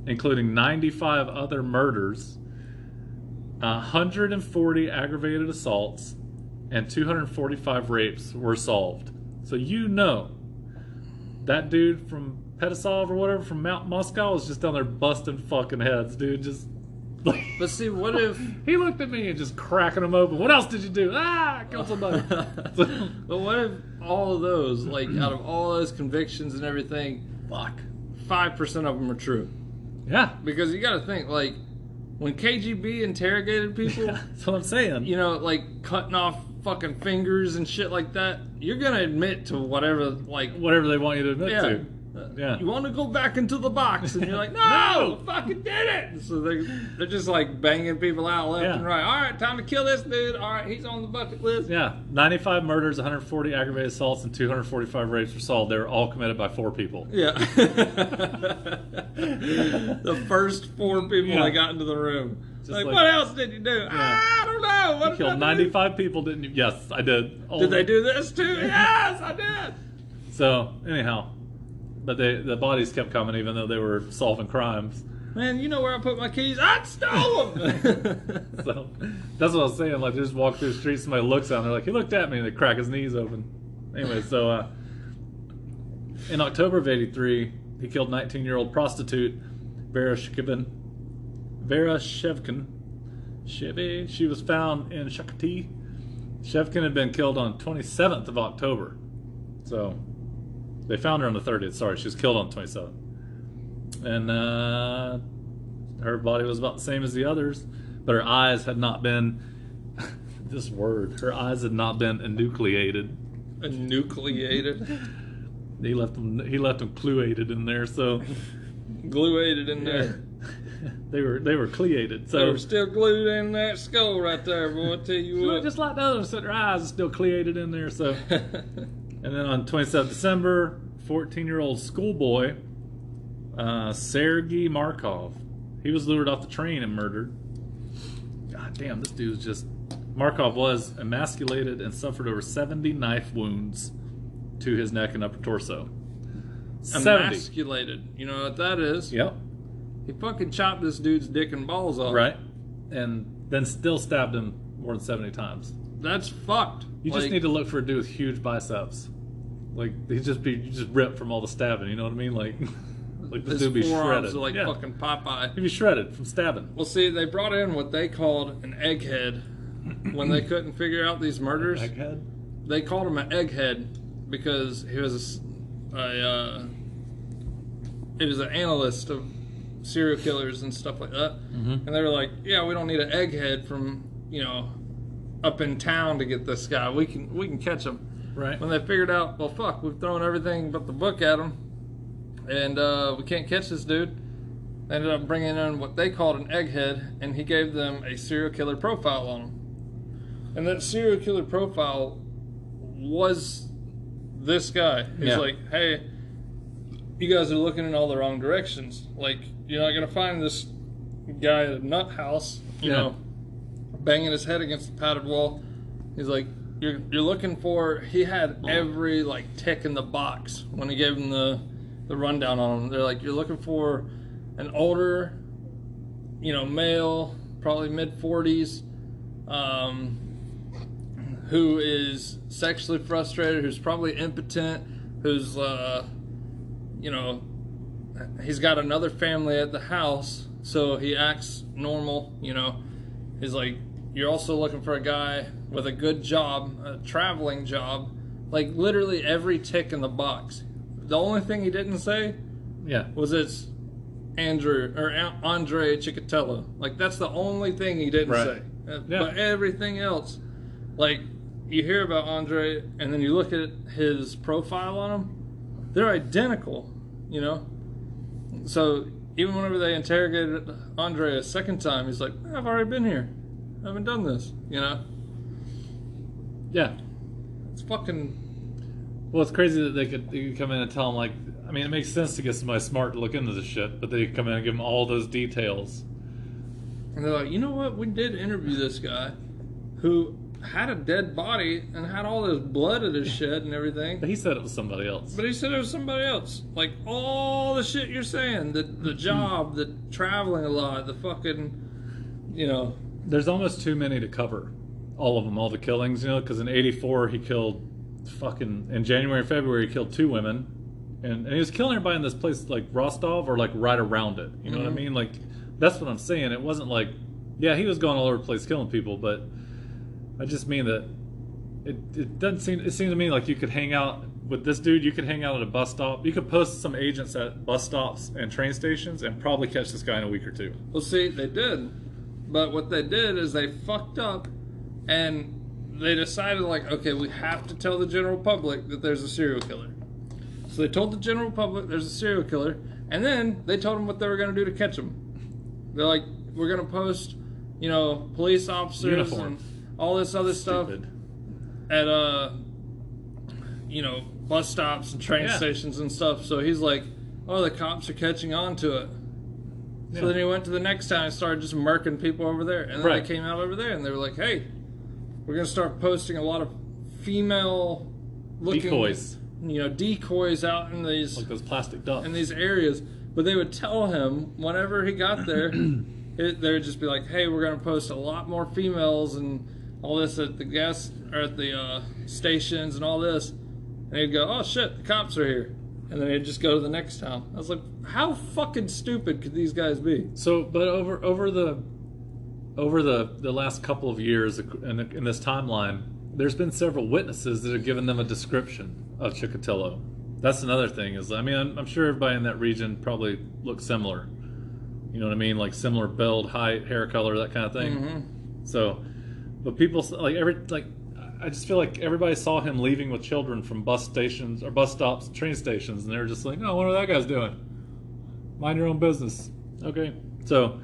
including 95 other murders, 140 aggravated assaults, and 245 rapes were solved. So you know that dude from Pedasov or whatever from Mount Moscow was just down there busting fucking heads, dude. Just like but see, what if. he looked at me and just cracking them open. What else did you do? Ah, I killed somebody. but what if all of those, like, out of all those convictions and everything, Fuck. 5% of them are true? Yeah, Because you got to think, like, when KGB interrogated people, that's what I'm saying. you know, like cutting off fucking fingers and shit like that, you're gonna admit to whatever, like, Whatever they want you to admit yeah. to. Yeah. You want to go back into the box? And you're like, no, fucking did it. So they, they're just like banging people out left Yeah. and right. All right, time to kill this dude. All right, he's on the bucket list. Yeah, 95 murders, 140 aggravated assaults, and 245 rapes were solved. They were all committed by four people. Yeah. the first four people Yeah. that got into the room. Like, like- what else did you do? I don't know. What You killed do? 95 people, didn't you? Yes, I did. All Did they do this too? yes, I did. So, anyhow, but they, the bodies kept coming even though they were solving crimes. Man, you know where I put my keys? I stole them. So, that's what I was saying. Like, they just walk through the street, somebody looks out, and they're like, he looked at me, and they crack his knees open. Anyway, so, uh, in October of 83, he killed 19 year old prostitute Vera Shevkin. Vera Shevkin. Chevy. She was found in Shakati. Shevkin had been killed on 27th of October. So they found her on the 30th. Sorry, she was killed on the 27th. And uh, her body was about the same as the others, but her eyes had not been. this word. Her eyes had not been enucleated. Enucleated. He left them. He left them cluated in there, so Gluated in there. they were they were cleated. So they were still glued in that skull right there, boy. I tell you what. just like the others, so their eyes are still cleated in there. So, and then on 27th December, 14 year old schoolboy uh, Sergei Markov, he was lured off the train and murdered. God damn, this dude's just. Markov was emasculated and suffered over 70 knife wounds to his neck and upper torso. 70. Emasculated. You know what that is? Yep. He fucking chopped this dude's dick and balls off. Right. And then still stabbed him more than 70 times. That's fucked. You just need to look for a dude with huge biceps. Like he'd just be just ripped from all the stabbing. You know what I mean? Like, like this his dude be forearms shredded. are like yeah. fucking Popeye. He'd be shredded from stabbing. Well, see, they brought in what they called an egghead when they couldn't figure out these murders. Egghead. They called him an egghead because he was a. uh, he was an analyst of serial killers and stuff like that. Mhm. And they were like, "Yeah, we don't need an egghead from you know up in town to get this guy. We can we can catch him." Right. When they figured out, well, fuck, we've thrown everything but the book at him, and uh, we can't catch this dude. They ended up bringing in what they called an egghead, and he gave them a serial killer profile on him. And that serial killer profile was this guy. He's Yeah. like, hey, you guys are looking in all the wrong directions. Like, you're not gonna find this guy at a nut house, you Yeah. know, banging his head against the padded wall. He's like, you're you're looking for. He had every like tick in the box when he gave him the the rundown on him. They're like, you're looking for an older, you know, male, probably mid forties, um, who is sexually frustrated, who's probably impotent, who's uh, you know, he's got another family at the house, so he acts normal. You know, he's like, you're also looking for a guy with a good job, a traveling job, like literally every tick in the box. The only thing he didn't say Yeah. was it's Andrew or Andre Chikatilo. Like that's the only thing he didn't Right. say. Uh, Yeah. But everything else, like you hear about Andre, and then you look at his profile on him, they're identical. You know. So even whenever they interrogated Andre a second time, he's like, "I've already been here. I haven't done this." You know. Yeah. It's fucking. Well, it's crazy that they could, they could come in and tell him like. I mean, it makes sense to get somebody smart to look into this shit, but they come in and give him all those details. And they're like, you know what? We did interview this guy who had a dead body and had all this blood at his shed and everything. But he said it was somebody else. But he said it was somebody else. Like all the shit you're saying, the the hmm. job, the traveling a lot, the fucking, you know, There's almost too many to cover. All of them, all the killings, you know, because in 84 he killed fucking, in January and February he killed two women. And, and he was killing everybody in this place like Rostov or like right around it. You know what I Mhm. mean? Like, that's what I'm saying. It wasn't like, yeah, he was going all over the place killing people, but I just mean that it, it doesn't seem, it seemed to me like you could hang out with this dude, you could hang out at a bus stop. You could post some agents at bus stops and train stations and probably catch this guy in a week or two. well, see, they did, but what they did is they fucked up, and they decided like, okay, we have to tell the general public that there's a serial killer. So they told the general public there's a serial killer, and then they told them what they were going to do to catch him. They're like, we're going to post, you know, police officers Uniform. and all this other stuff at uh, you know, bus stops and train Yeah. stations and stuff. So he's like, oh, the cops are catching on to it. So then he went to the next town and started just murking people over there. And then Right. they came out over there and they were like, hey, we're going to start posting a lot of female looking Decoys. you know, decoys out in these Like those plastic ducks. in these areas. But they would tell him whenever he got there, it, they would just be like, "Hey, we're going to post a lot more females and all this at the gas or at the uh, stations and all this." And he'd go, "Oh shit, the cops are here," and then he'd just go to the next town. I was like, "How fucking stupid could these guys be?" So, but over over the over the the last couple of years in, in this timeline, there's been several witnesses that have given them a description of Chikatilo. That's another thing. Is I mean, I'm, I'm sure everybody in that region probably looks similar. You know what I mean? Like similar build, height, hair color, that kind of thing. Mm-hmm. So, but people like every like. I just feel like everybody saw him leaving with children from bus stations or bus stops, train stations, and they were just like, "Oh, what are that guy's doing." Mind your own business. Okay. So,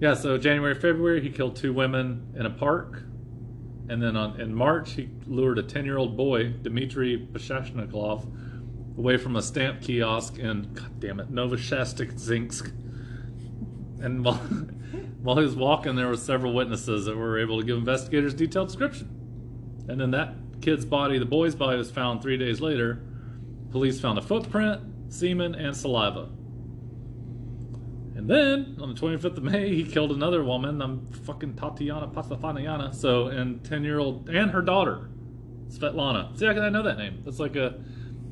yeah. So January, February, he killed two women in a park, and then on in March, he lured a ten-year-old boy, Dmitry Pashashnikov, away from a stamp kiosk in God damn it, Novoshaskzinsk. And while, while he was walking, there were several witnesses that were able to give investigators detailed description. And then that kid's body, the boy's body, was found three days later. Police found a footprint, semen, and saliva. And then on the 25th of May, he killed another woman. I'm fucking Tatiana Pastafaniana. So, and 10 year old, and her daughter, Svetlana. See, I I know that name. That's like a,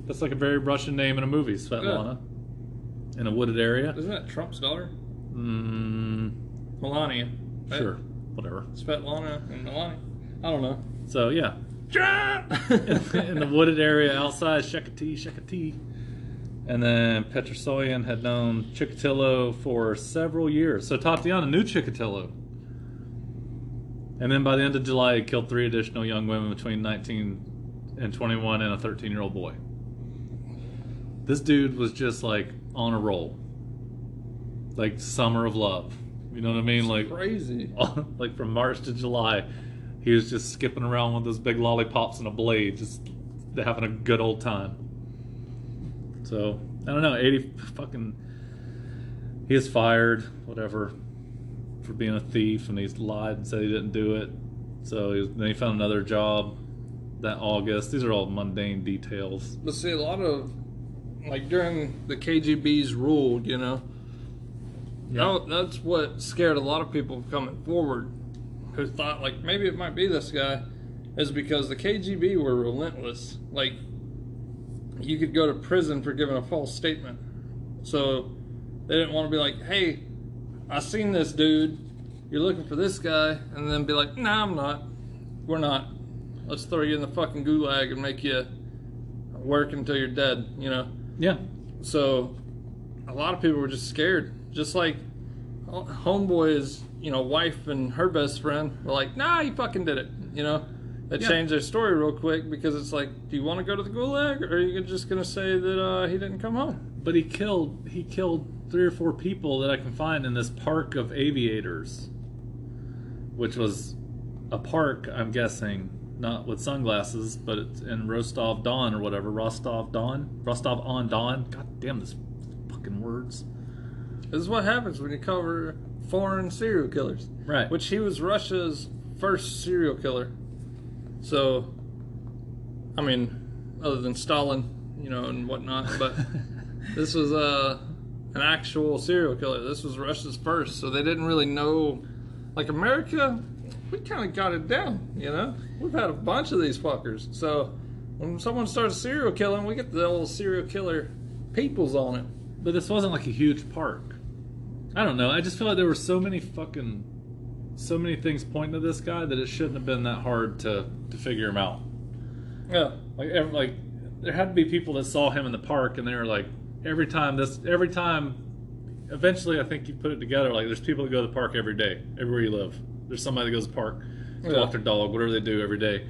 that's like a very Russian name in a movie, Svetlana. In a wooded area. Isn't that Trump's daughter, Mm, Melania? sure, whatever. Svetlana and Melania. I don't know. So yeah, Trump. in the wooded area outside Shekati, Shekati. And then Petrosoyan had known Chikatilo for several years. So Tatiana knew Chikatilo. And then by the end of July, he killed three additional young women between 19 and 21 and a 13 year old boy. This dude was just like on a roll. Like summer of love. You know what I mean? Like Crazy. like from March to July, he was just skipping around with those big lollipops and a blade, just having a good old time. So I don't know, eighty fucking. He is fired, whatever, for being a thief, and he's lied and said he didn't do it. So he was, then he found another job that August. These are all mundane details. But see, a lot of like during the KGB's rule, you know, that- that's what scared a lot of people coming forward, who thought like maybe it might be this guy, is because the KGB were relentless. Like, you could go to prison for giving a false statement, so they didn't want to be like, "Hey, I seen this dude. You're looking for this guy," and then be like, "Nah, I'm not. We're not. Let's throw you in the fucking gulag and make you." work until you're dead, you know. Yeah, So a lot of people were just scared. Just like homeboy's, you know, wife and her best friend were like, "Nah, he fucking did it." You know, they Yeah. changed their story real quick because it's like, do you want to go to the gulag, or are you just gonna say that uh, he didn't come home? but he killed he killed three or four people that I can find in this park of aviators, which was a park. I'm guessing not with sunglasses, but it's in Rostov Don or whatever Rostov Don Rostov on Don. God damn this fucking words. This is what happens when you cover foreign serial killers. Right. Which he was Russia's first serial killer. So, I mean, other than Stalin, you know, and whatnot, but this was uh, an actual serial killer. This was Russia's first, so they didn't really know. Like America, we kind of got it down, you know. We've had a bunch of these fuckers. So when someone starts serial killing, we get the old serial killer peoples on it. But this wasn't like a huge park. I don't know. I just feel like there were so many fucking, so many things pointing to this guy that it shouldn't have been that hard to to figure him out. Yeah. Like, every, like there had to be people that saw him in the park, and they were like, every time this, every time. Eventually, I think you put it together. Like, there's people that go to the park every day, everywhere you live. There's somebody that goes to the park to Yeah. walk their dog, whatever they do every day.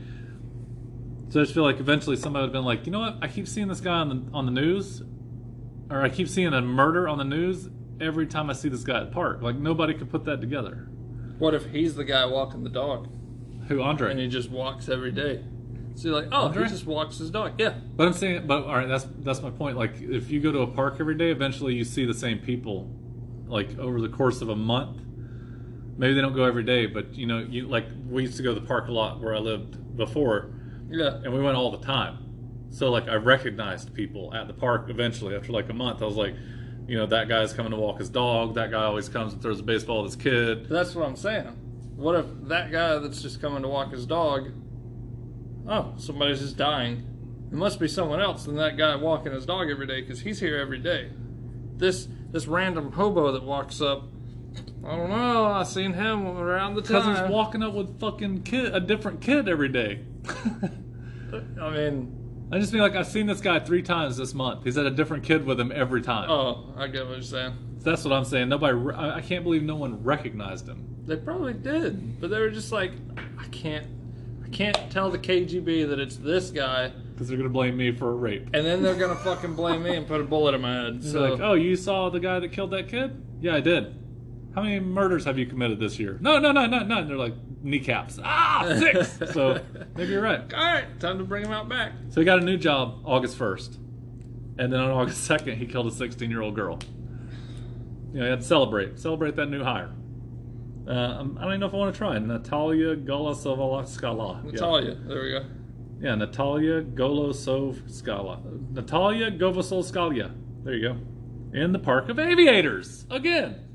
So I just feel like eventually somebody would have been like, you know what? I keep seeing this guy on the on the news, or I keep seeing a murder on the news every time I see this guy at the park. Like nobody could put that together. What if he's the guy walking the dog Who Andre? and he just walks every day? So you're like, oh, Andre? he just walks his dog. Yeah. But I'm saying, but all right, that's that's my point. Like, if you go to a park every day, eventually you see the same people, like over the course of a month. Maybe they don't go every day, but you know, you like we used to go to the park a lot where I lived before, Yeah. and we went all the time. So like I recognized people at the park eventually after like a month. I was like, you know, that guy's coming to walk his dog. That guy always comes and throws a baseball at his kid. That's what I'm saying. What if that guy that's just coming to walk his dog, oh, somebody's just dying. It must be someone else than that guy walking his dog every day because he's here every day. This this random hobo that walks up, I don't know. I seen him around the Because he's walking up with fucking kid, a different kid every day. I mean, I just feel like I've seen this guy three times this month. He's had a different kid with him every time. oh, I get what you're saying. That's what I'm saying. Nobody, re- I I can't believe no one recognized him. They probably did, but they were just like, I can't, I can't tell the KGB that it's this guy, Because they're gonna blame me for a rape. and then they're gonna fucking blame me and put a bullet in my head. So, So like, oh, you saw the guy that killed that kid? Yeah, I did. How many murders have you committed this year? No, no, no, no, no. They're like kneecaps. Ah, six. so maybe you're right. all right, time to bring him out back. So he got a new job August 1st. And then on August 2nd, he killed a 16 year old girl. You know, he had to celebrate. Celebrate that new hire. Uh, I'm- don't even know if I want to try. Natalia Golosovskala. Natalia, there we go. Yeah, Natalia Golosovskala. Natalia Govosovskaya. There you go. In the Park of Aviators. Again.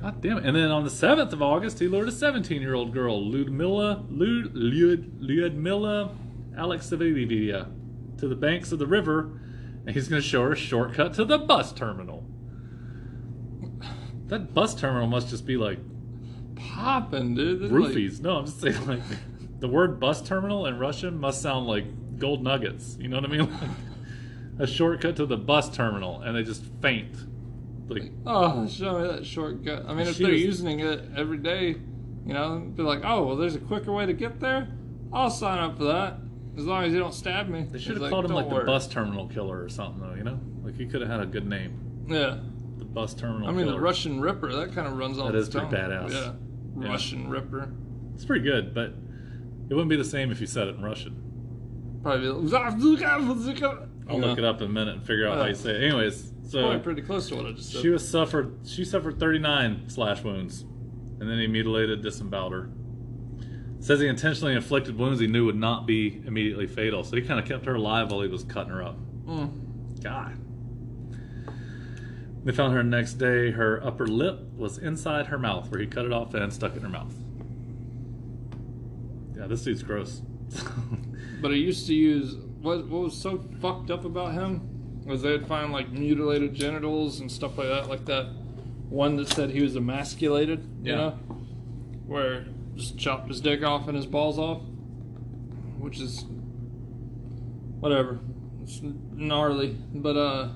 God damn it. And then on the 7th of August, he lured a 17 year old girl, Ludmila, Lud, Lud, Ludmila Alexeyevna, to the banks of the river, and he's going to show her a shortcut to the bus terminal. That bus terminal must just be like Popping, dude. This is like- roofies. No, I'm just saying like the word bus terminal in Russian must sound like gold nuggets. You know what I mean? Like a shortcut to the bus terminal, and they just faint. Like oh, show me that shortcut. I mean, if they're was- using it every day, you know, be like, oh, well, there's a quicker way to get there. I'll sign up for that as long as you don't stab me. they should have called him "Don't like the bus terminal killer or something, though. You know, like he could have had a good name. Yeah, The bus terminal. I mean, killer. the Russian Ripper. That kind of runs off. That is pretty badass. Yeah, Yeah. Russian Ripper. It's pretty good, but it wouldn't be the same if you said it in Russian. Probably. I'll look it up in a minute and figure out how you say it. Anyways, so Probably pretty close to what I just said. She was suffered. She suffered 39 slash wounds, and then he mutilated, disemboweled her. Says he intentionally inflicted wounds he knew would not be immediately fatal, so he kind of kept her alive while he was cutting her up. Mm. God. They found her the next day. Her upper lip was inside her mouth, where he cut it off and stuck it in her mouth. Yeah, this dude's gross. But I used to use what what was so fucked up about him was they'd find like mutilated genitals and stuff like that, like that one that said he was emasculated, you know, where just chopped his dick off and his balls off, which is whatever, it's gnarly. But uh,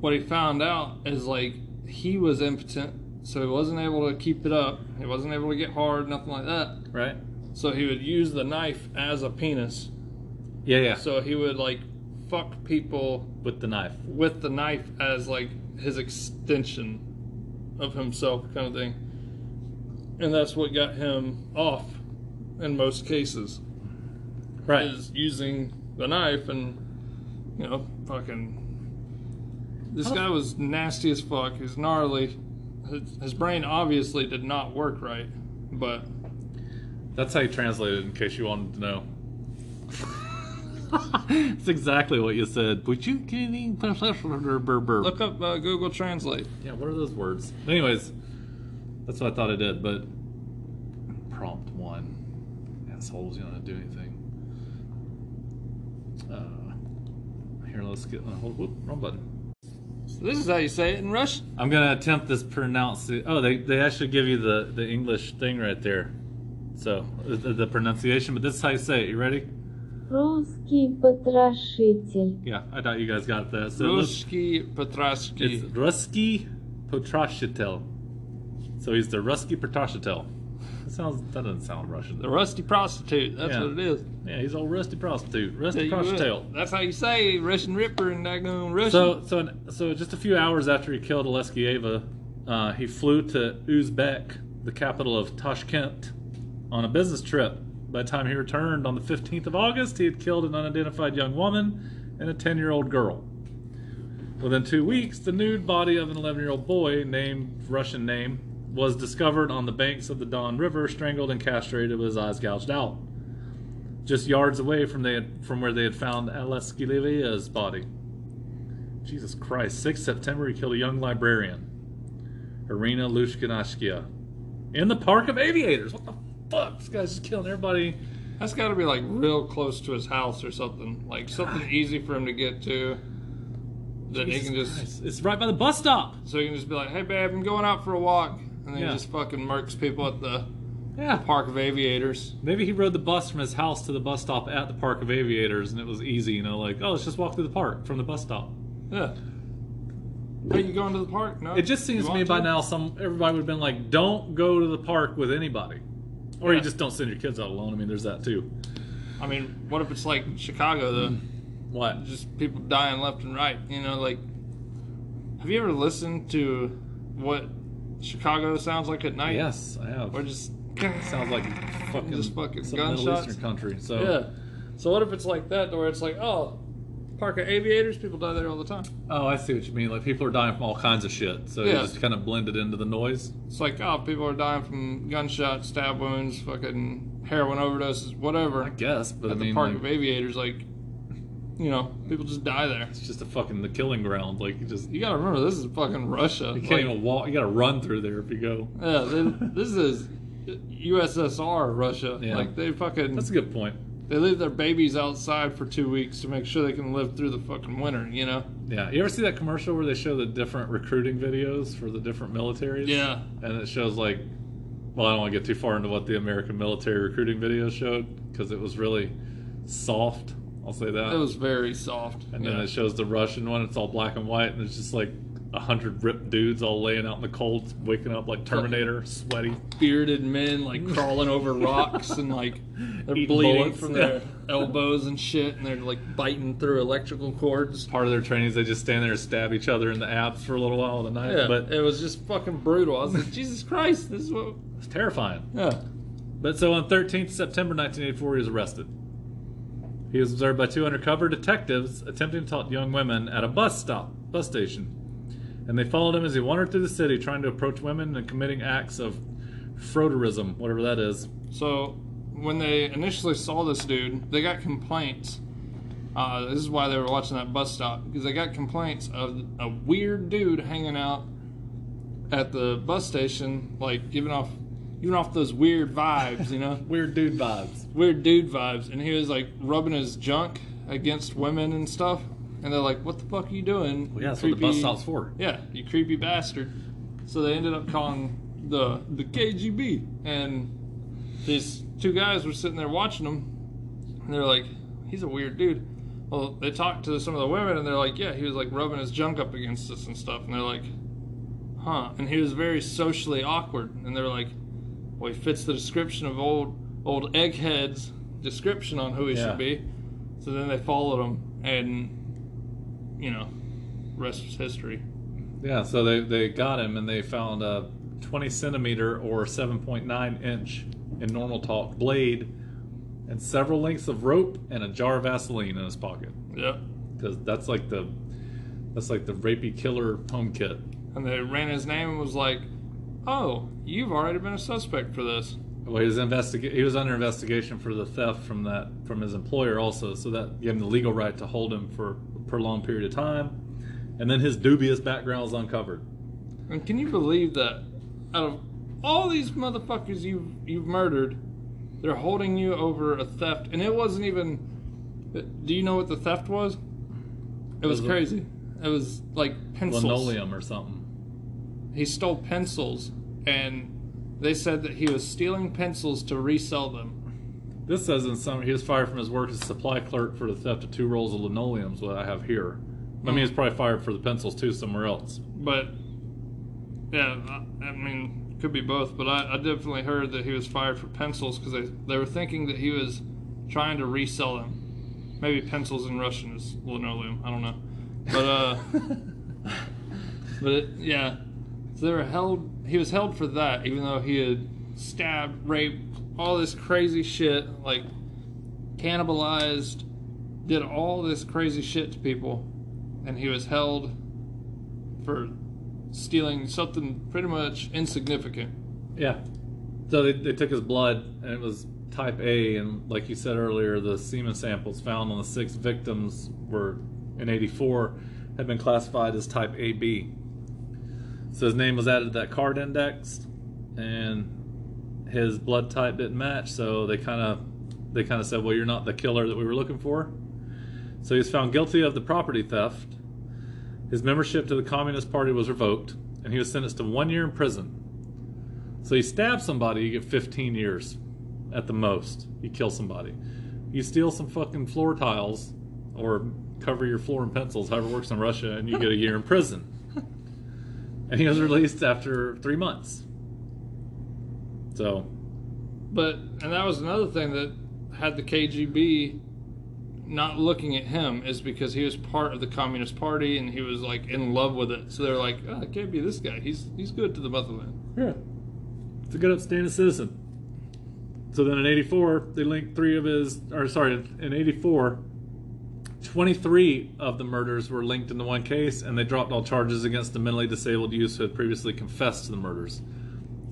what he found out is like he was impotent, so he wasn't able to keep it up. He wasn't able to get hard, nothing like that. right? So he would use the knife as a penis. Yeah, yeah. So he would like fuck people With the knife. with the knife as like his extension of himself, kind of thing. And that's what got him off in most cases. Right. Is using the knife and you know, fucking. This guy was nasty as fuck. He's gnarly. His, his brain obviously did not work right, but That's how you translated. in case you wanted to know. It's exactly what you said. Would you can look up uh, Google Translate. Yeah, what are those words? Anyways, that's what I thought I did, but prompt one. Assholes, you don't do anything. Uh, here, let's get. Uh, hold, whoop, wrong button. So this is how you say it in Russian. I'm gonna attempt this pronounce. Oh, they they actually give you the the English thing right there. So the, the pronunciation, but this is how you say it. You ready? Русский потрошитель. Yeah, I thought you guys got that. So it looks- Ruski Petrashki. It's Rusky Potrashitel. So he's the Rusky Potrashitel. That sounds. That doesn't sound Russian. The rusty prostitute. That's Yeah. what it is. Yeah, he's old rusty prostitute, Tell rusty you what, prostitute. That's how you say Russian Ripper and daggone Russian. So, so, so, just a few hours after he killed Aleskieva, uh, he flew to Uzbek, the capital of Tashkent, on a business trip. By the time he returned on the 15th of August, he had killed an unidentified young woman and a 10-year-old girl. Within two weeks, the nude body of an 11-year-old boy, named Russian name, was discovered on the banks of the Don River, strangled and castrated with his eyes gouged out, just yards away from they had, from where they had found Aleskieva's body. Jesus Christ! 6 September, he killed a young librarian, Irina Lushkinashkia, in the Park of Aviators. What the fuck? This guy's just killing everybody. That's got to be like real close to his house or something. Like something easy for him to get to. That he can just Christ. It's right by the bus stop. so he can just be like, "Hey babe, I'm going out for a walk," and then Yeah. he just fucking murks people at the Yeah. Park of Aviators. Maybe he rode the bus from his house to the bus stop at the Park of Aviators, and it was easy, you know, like, oh, let's just walk through the park from the bus stop. Yeah. Are you going to the park? No. It just seems to me want by now some everybody would have been like, don't go to the park with anybody, or you just don't send your kids out alone. I mean, there's that too. I mean, what if it's like Chicago though? What? Just people dying left and right. You know, like, have you ever listened to what Chicago sounds like at night? Yes, I have. Or just Sounds like fucking Just fucking some Middle gunshots? Eastern country. So Yeah. So what if it's like that, where it's like, oh, Park of Aviators, people die there all the time. Oh, I see what you mean. Like people are dying from all kinds of shit, so you Yeah. just kind of blended into the noise. It's like, oh, people are dying from gunshots, stab wounds, fucking heroin overdoses, whatever. I guess, but at I the Park like, of Aviators, like, you know, people just die there. it's just a fucking the killing ground. Like you just You gotta remember, this is fucking Russia. you can't Like, even walk. You got to run through there if you go. Yeah, they, this is USSR Russia. Yeah. Like they fucking That's a good point. They leave their babies outside for two weeks to make sure they can live through the fucking winter. You know? Yeah, you ever see that commercial where they show the different recruiting videos for the different militaries? Yeah. and it shows like, well, I don't want to get too far into what the American military recruiting video showed because it was really soft. I'll say that. It was very soft. and then it shows the Russian one. It's all black and white, and it's just like a hundred ripped dudes all laying out in the cold, waking up like Terminator, sweaty. bearded men like crawling over rocks and like they're Eating bleeding bullets. from their elbows and shit, and they're like biting through electrical cords. Part of their training is they just stand there and stab each other in the abs for a little while at night. Yeah, But it was just fucking brutal. I was like, Jesus Christ, this is what. it's terrifying. Yeah. But so on 13th September 1984, he was arrested. He was observed by two undercover detectives attempting to talk to young women at a bus stop, bus station. And they followed him as he wandered through the city trying to approach women and committing acts of frotteurism, whatever that is. So when they initially saw this dude, they got complaints. Uh, this is why they were watching that bus stop because they got complaints of a weird dude hanging out at the bus station, like giving off, giving off those weird vibes, you know. Weird dude vibes. weird dude vibes, and he was like rubbing his junk against women and stuff. And they're like, "What the fuck are you doing?" Well, you yeah, that's what the bus creepy-" stop's for. Yeah, you creepy bastard. So they ended up calling the the KGB, and these two guys were sitting there watching him, and they're like, "He's a weird dude." Well, they talked to some of the women, and they're like, "Yeah, he was like rubbing his junk up against us and stuff." And they're like, "Huh?" And he was very socially awkward, and they're like, "Well, he fits the description of old old egghead's description on who he Yeah. should be." So then they followed him, and you know, rest is history. Yeah, so they, they got him and they found a 20 centimeter or 7.9 inch in normal talk blade and several lengths of rope and a jar of Vaseline in his pocket. Yep. Because that's like the that's like the rapey killer home kit. And they ran his name and was like, "Oh, you've already been a suspect for this." Well, he was investiga- he was under investigation for the theft from that from his employer also, so that gave him the legal right to hold him for prolonged period of time. And then his dubious background is uncovered. And can you believe that? Out of all these motherfuckers you've you've murdered, they're holding you over a theft, and it wasn't even. Do you know what the theft was? It was Was it- crazy. It was like pencils. Linoleum or something. He stole pencils, and they said that he was stealing pencils to resell them. This says in some he was fired from his work as a supply clerk for the theft of two rolls of linoleums. What I have here. I mean, he's probably fired for the pencils too somewhere else. But yeah, I- I mean, could be both, but I, I definitely heard that he was fired for pencils because they, they were thinking that he was trying to resell them. Maybe pencils in Russian is linoleum. I don't know, but uh, but it, yeah, so they were held. He was held for that, even though he had stabbed, raped, all this crazy shit, like cannibalized, did all this crazy shit to people, and he was held for stealing something pretty much insignificant. Yeah. So they, they took his blood, and it was type A, and like you said earlier, the semen samples found on the six victims were in '84 had been classified as type AB. So his name was added to that card index, and his blood type didn't match. So they kind of they kind of said, "Well, you're not the killer that we were looking for." So he was found guilty of the property theft. His membership to the Communist Party was revoked, and he was sentenced to one year in prison. So you stab somebody, you get 15 years at the most. You kill somebody. You steal some fucking floor tiles or cover your floor in pencils, however works in Russia, and you get a year in prison. And he was released after three months. So, But and that was another thing that had the KGB not looking at him is because he was part of the Communist Party and he was like in love with it. So they're like, ah, oh, it can't be this guy. He's he's good to the motherland. yeah, it's a good upstanding citizen. So then in 84, they linked three of his, or sorry, in 84, 23 of the murders were linked into one case, and they dropped all charges against the mentally disabled youths who had previously confessed to the murders.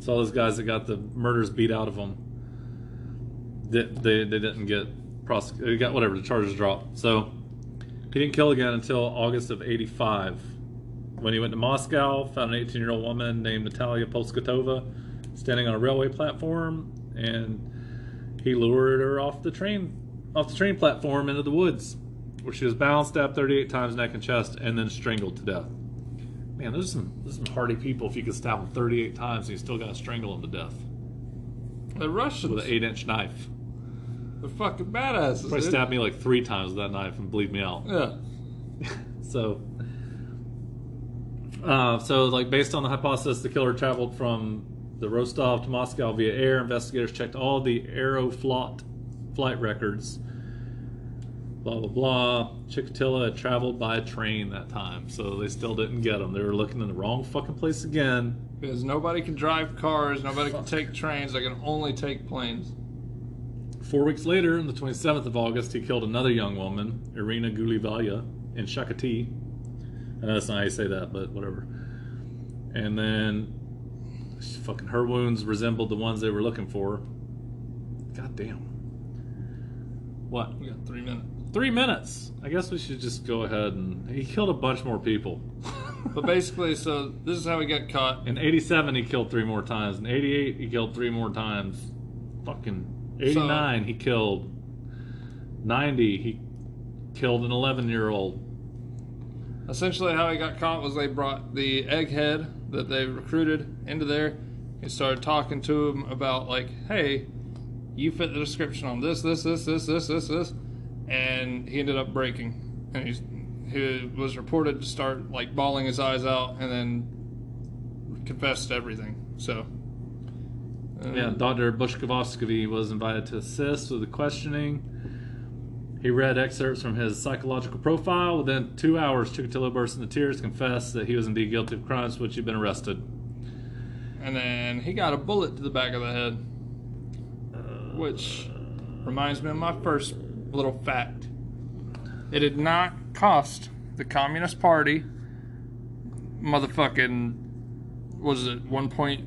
So all those guys that got the murders beat out of them, they, they, they didn't get prosecuted. They got whatever, the charges dropped. So he didn't kill again until August of 85 when he went to Moscow, found an 18 year old woman named Natalia Polskatova standing on a railway platform, and he lured her off the train off the train platform into the woods, where she was bound, stabbed 38 times neck and chest, and then strangled to death. Man, there's some there's some hardy people. If you could stab them 38 times, and you still got to strangle them to death The Russians with an eight inch knife. They're fucking badasses. Probably dude. stabbed me like three times with that knife and bleed me out. Yeah. So, uh, so like based on the hypothesis, the killer traveled from the Rostov to Moscow via air. Investigators checked all the Aeroflot flight records. Blah blah blah. Chikatilo had traveled by train that time, so they still didn't get him. They were looking in the wrong fucking place again. Because nobody can drive cars, nobody can take trains, they can only take planes. Four weeks later, on the 27th of August, he killed another young woman, Irina Gulivaya, in Shakati. I know that's not how you say that, but whatever. And then, fucking, her wounds resembled the ones they were looking for. God damn. What? We got three minutes. Three minutes. I guess we should just go ahead and. He killed a bunch more people. But basically, so this is how he got caught. In 87, he killed three more times. In 88, he killed three more times. Fucking 89, he killed. 90, he killed an 11 year old. Essentially, how he got caught was they brought the egghead that they recruited into there and started talking to him about, like, hey, you fit the description on this, this, this, this, this, this, this. And he ended up breaking. And he's, he was reported to start, like, bawling his eyes out and then confessed everything. So. uh, Yeah, Dr. Bushkovsky was invited to assist with the questioning. He read excerpts from his psychological profile. Within two hours, Chikatilo burst into tears, confessed that he was indeed guilty of crimes for which he'd been arrested. And then he got a bullet to the back of the head. Which reminds me of my first little fact. It did not cost the Communist Party motherfucking was it one point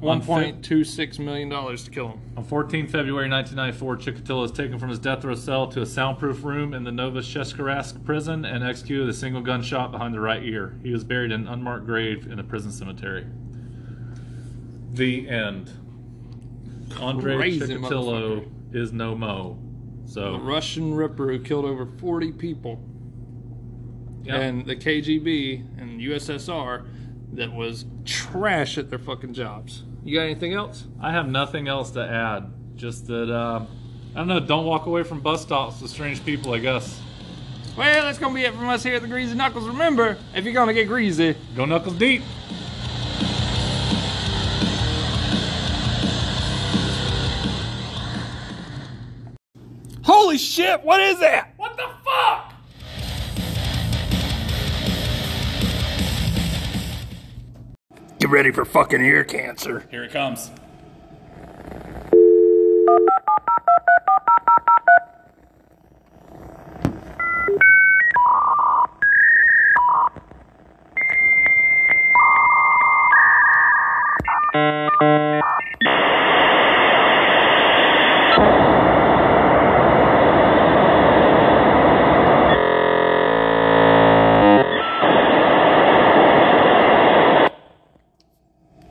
one point two six million dollars to kill him. On 14 February 1994, Chikatilo was taken from his death row cell to a soundproof room in the Novosibirsk prison and executed with a single gunshot behind the right ear. He was buried in an unmarked grave in a prison cemetery. The end. Andre Crazy Chikatilo is no mo. A Russian Ripper who killed over forty people. yeah. And the KGB and USSR that was trash at their fucking jobs. You got anything else? I have nothing else to add. Just that uh, I don't know. Don't walk away from bus stops with strange people. I guess. Well, that's gonna be it from us here at the Greasy Knuckles. Remember, if you're gonna get greasy, Go knuckles deep. Shit! What is that? What the fuck? Get ready for fucking ear cancer. Here it comes.